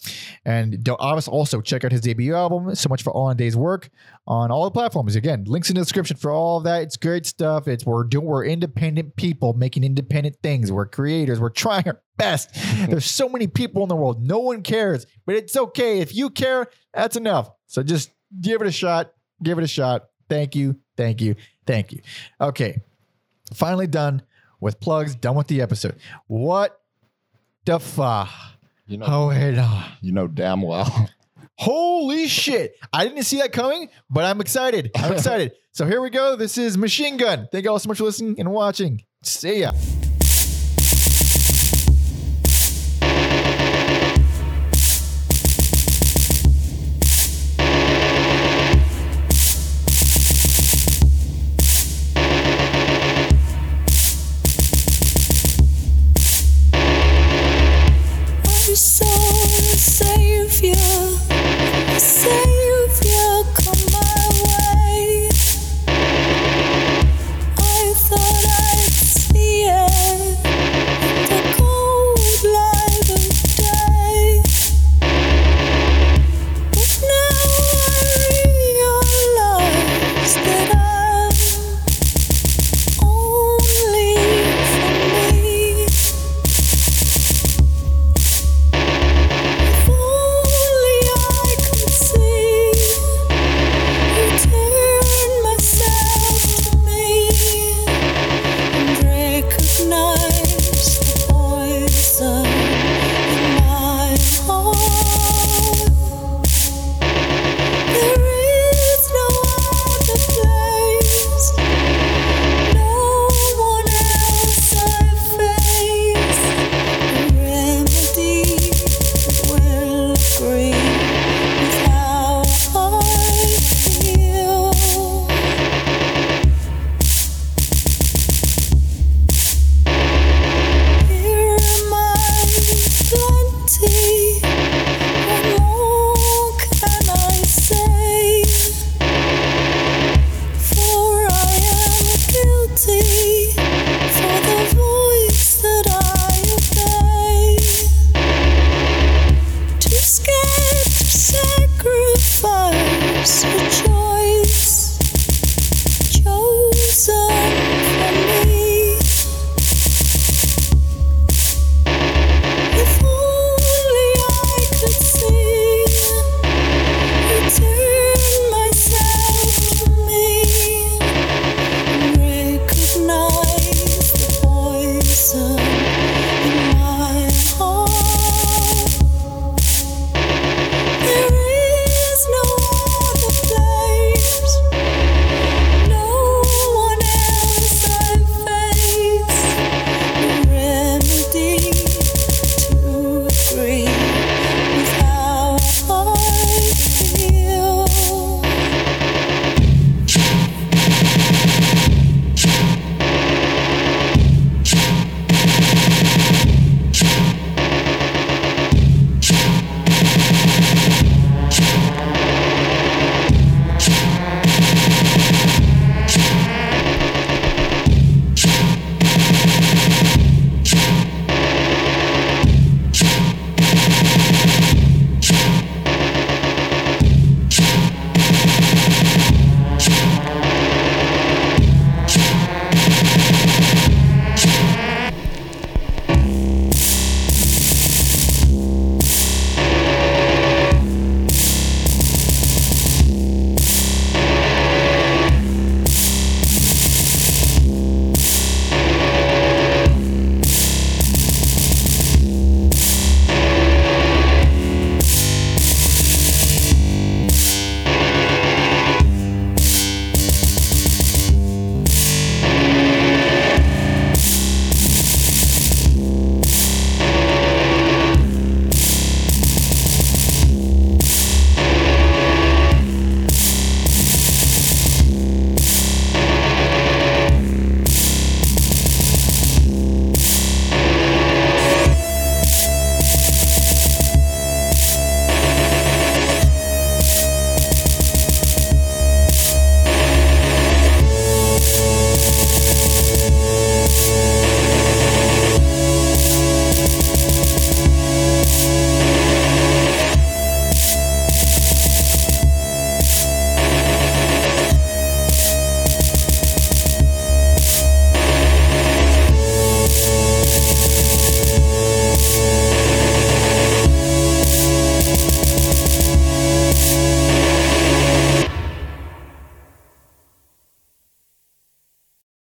And don't- obviously also check out his debut album, So Much for All in Day's Work, on all the platforms. Again, links in the description for all of that. It's great stuff. It's we're doing we're independent people making independent things. We're creators. We're trying our best. There's so many people in the world. No one cares, but it's okay. If you care, that's enough. So just give it a shot. Give it a shot. Thank you. Thank you. Thank you. Okay. Finally done with plugs, done with the episode. What the fuck? You know, Oh, hey, no. you know damn well. Holy shit. I didn't see that coming, but I'm excited. I'm excited. so here we go. This is Machine Gun. Thank you all so much for listening and watching. See ya.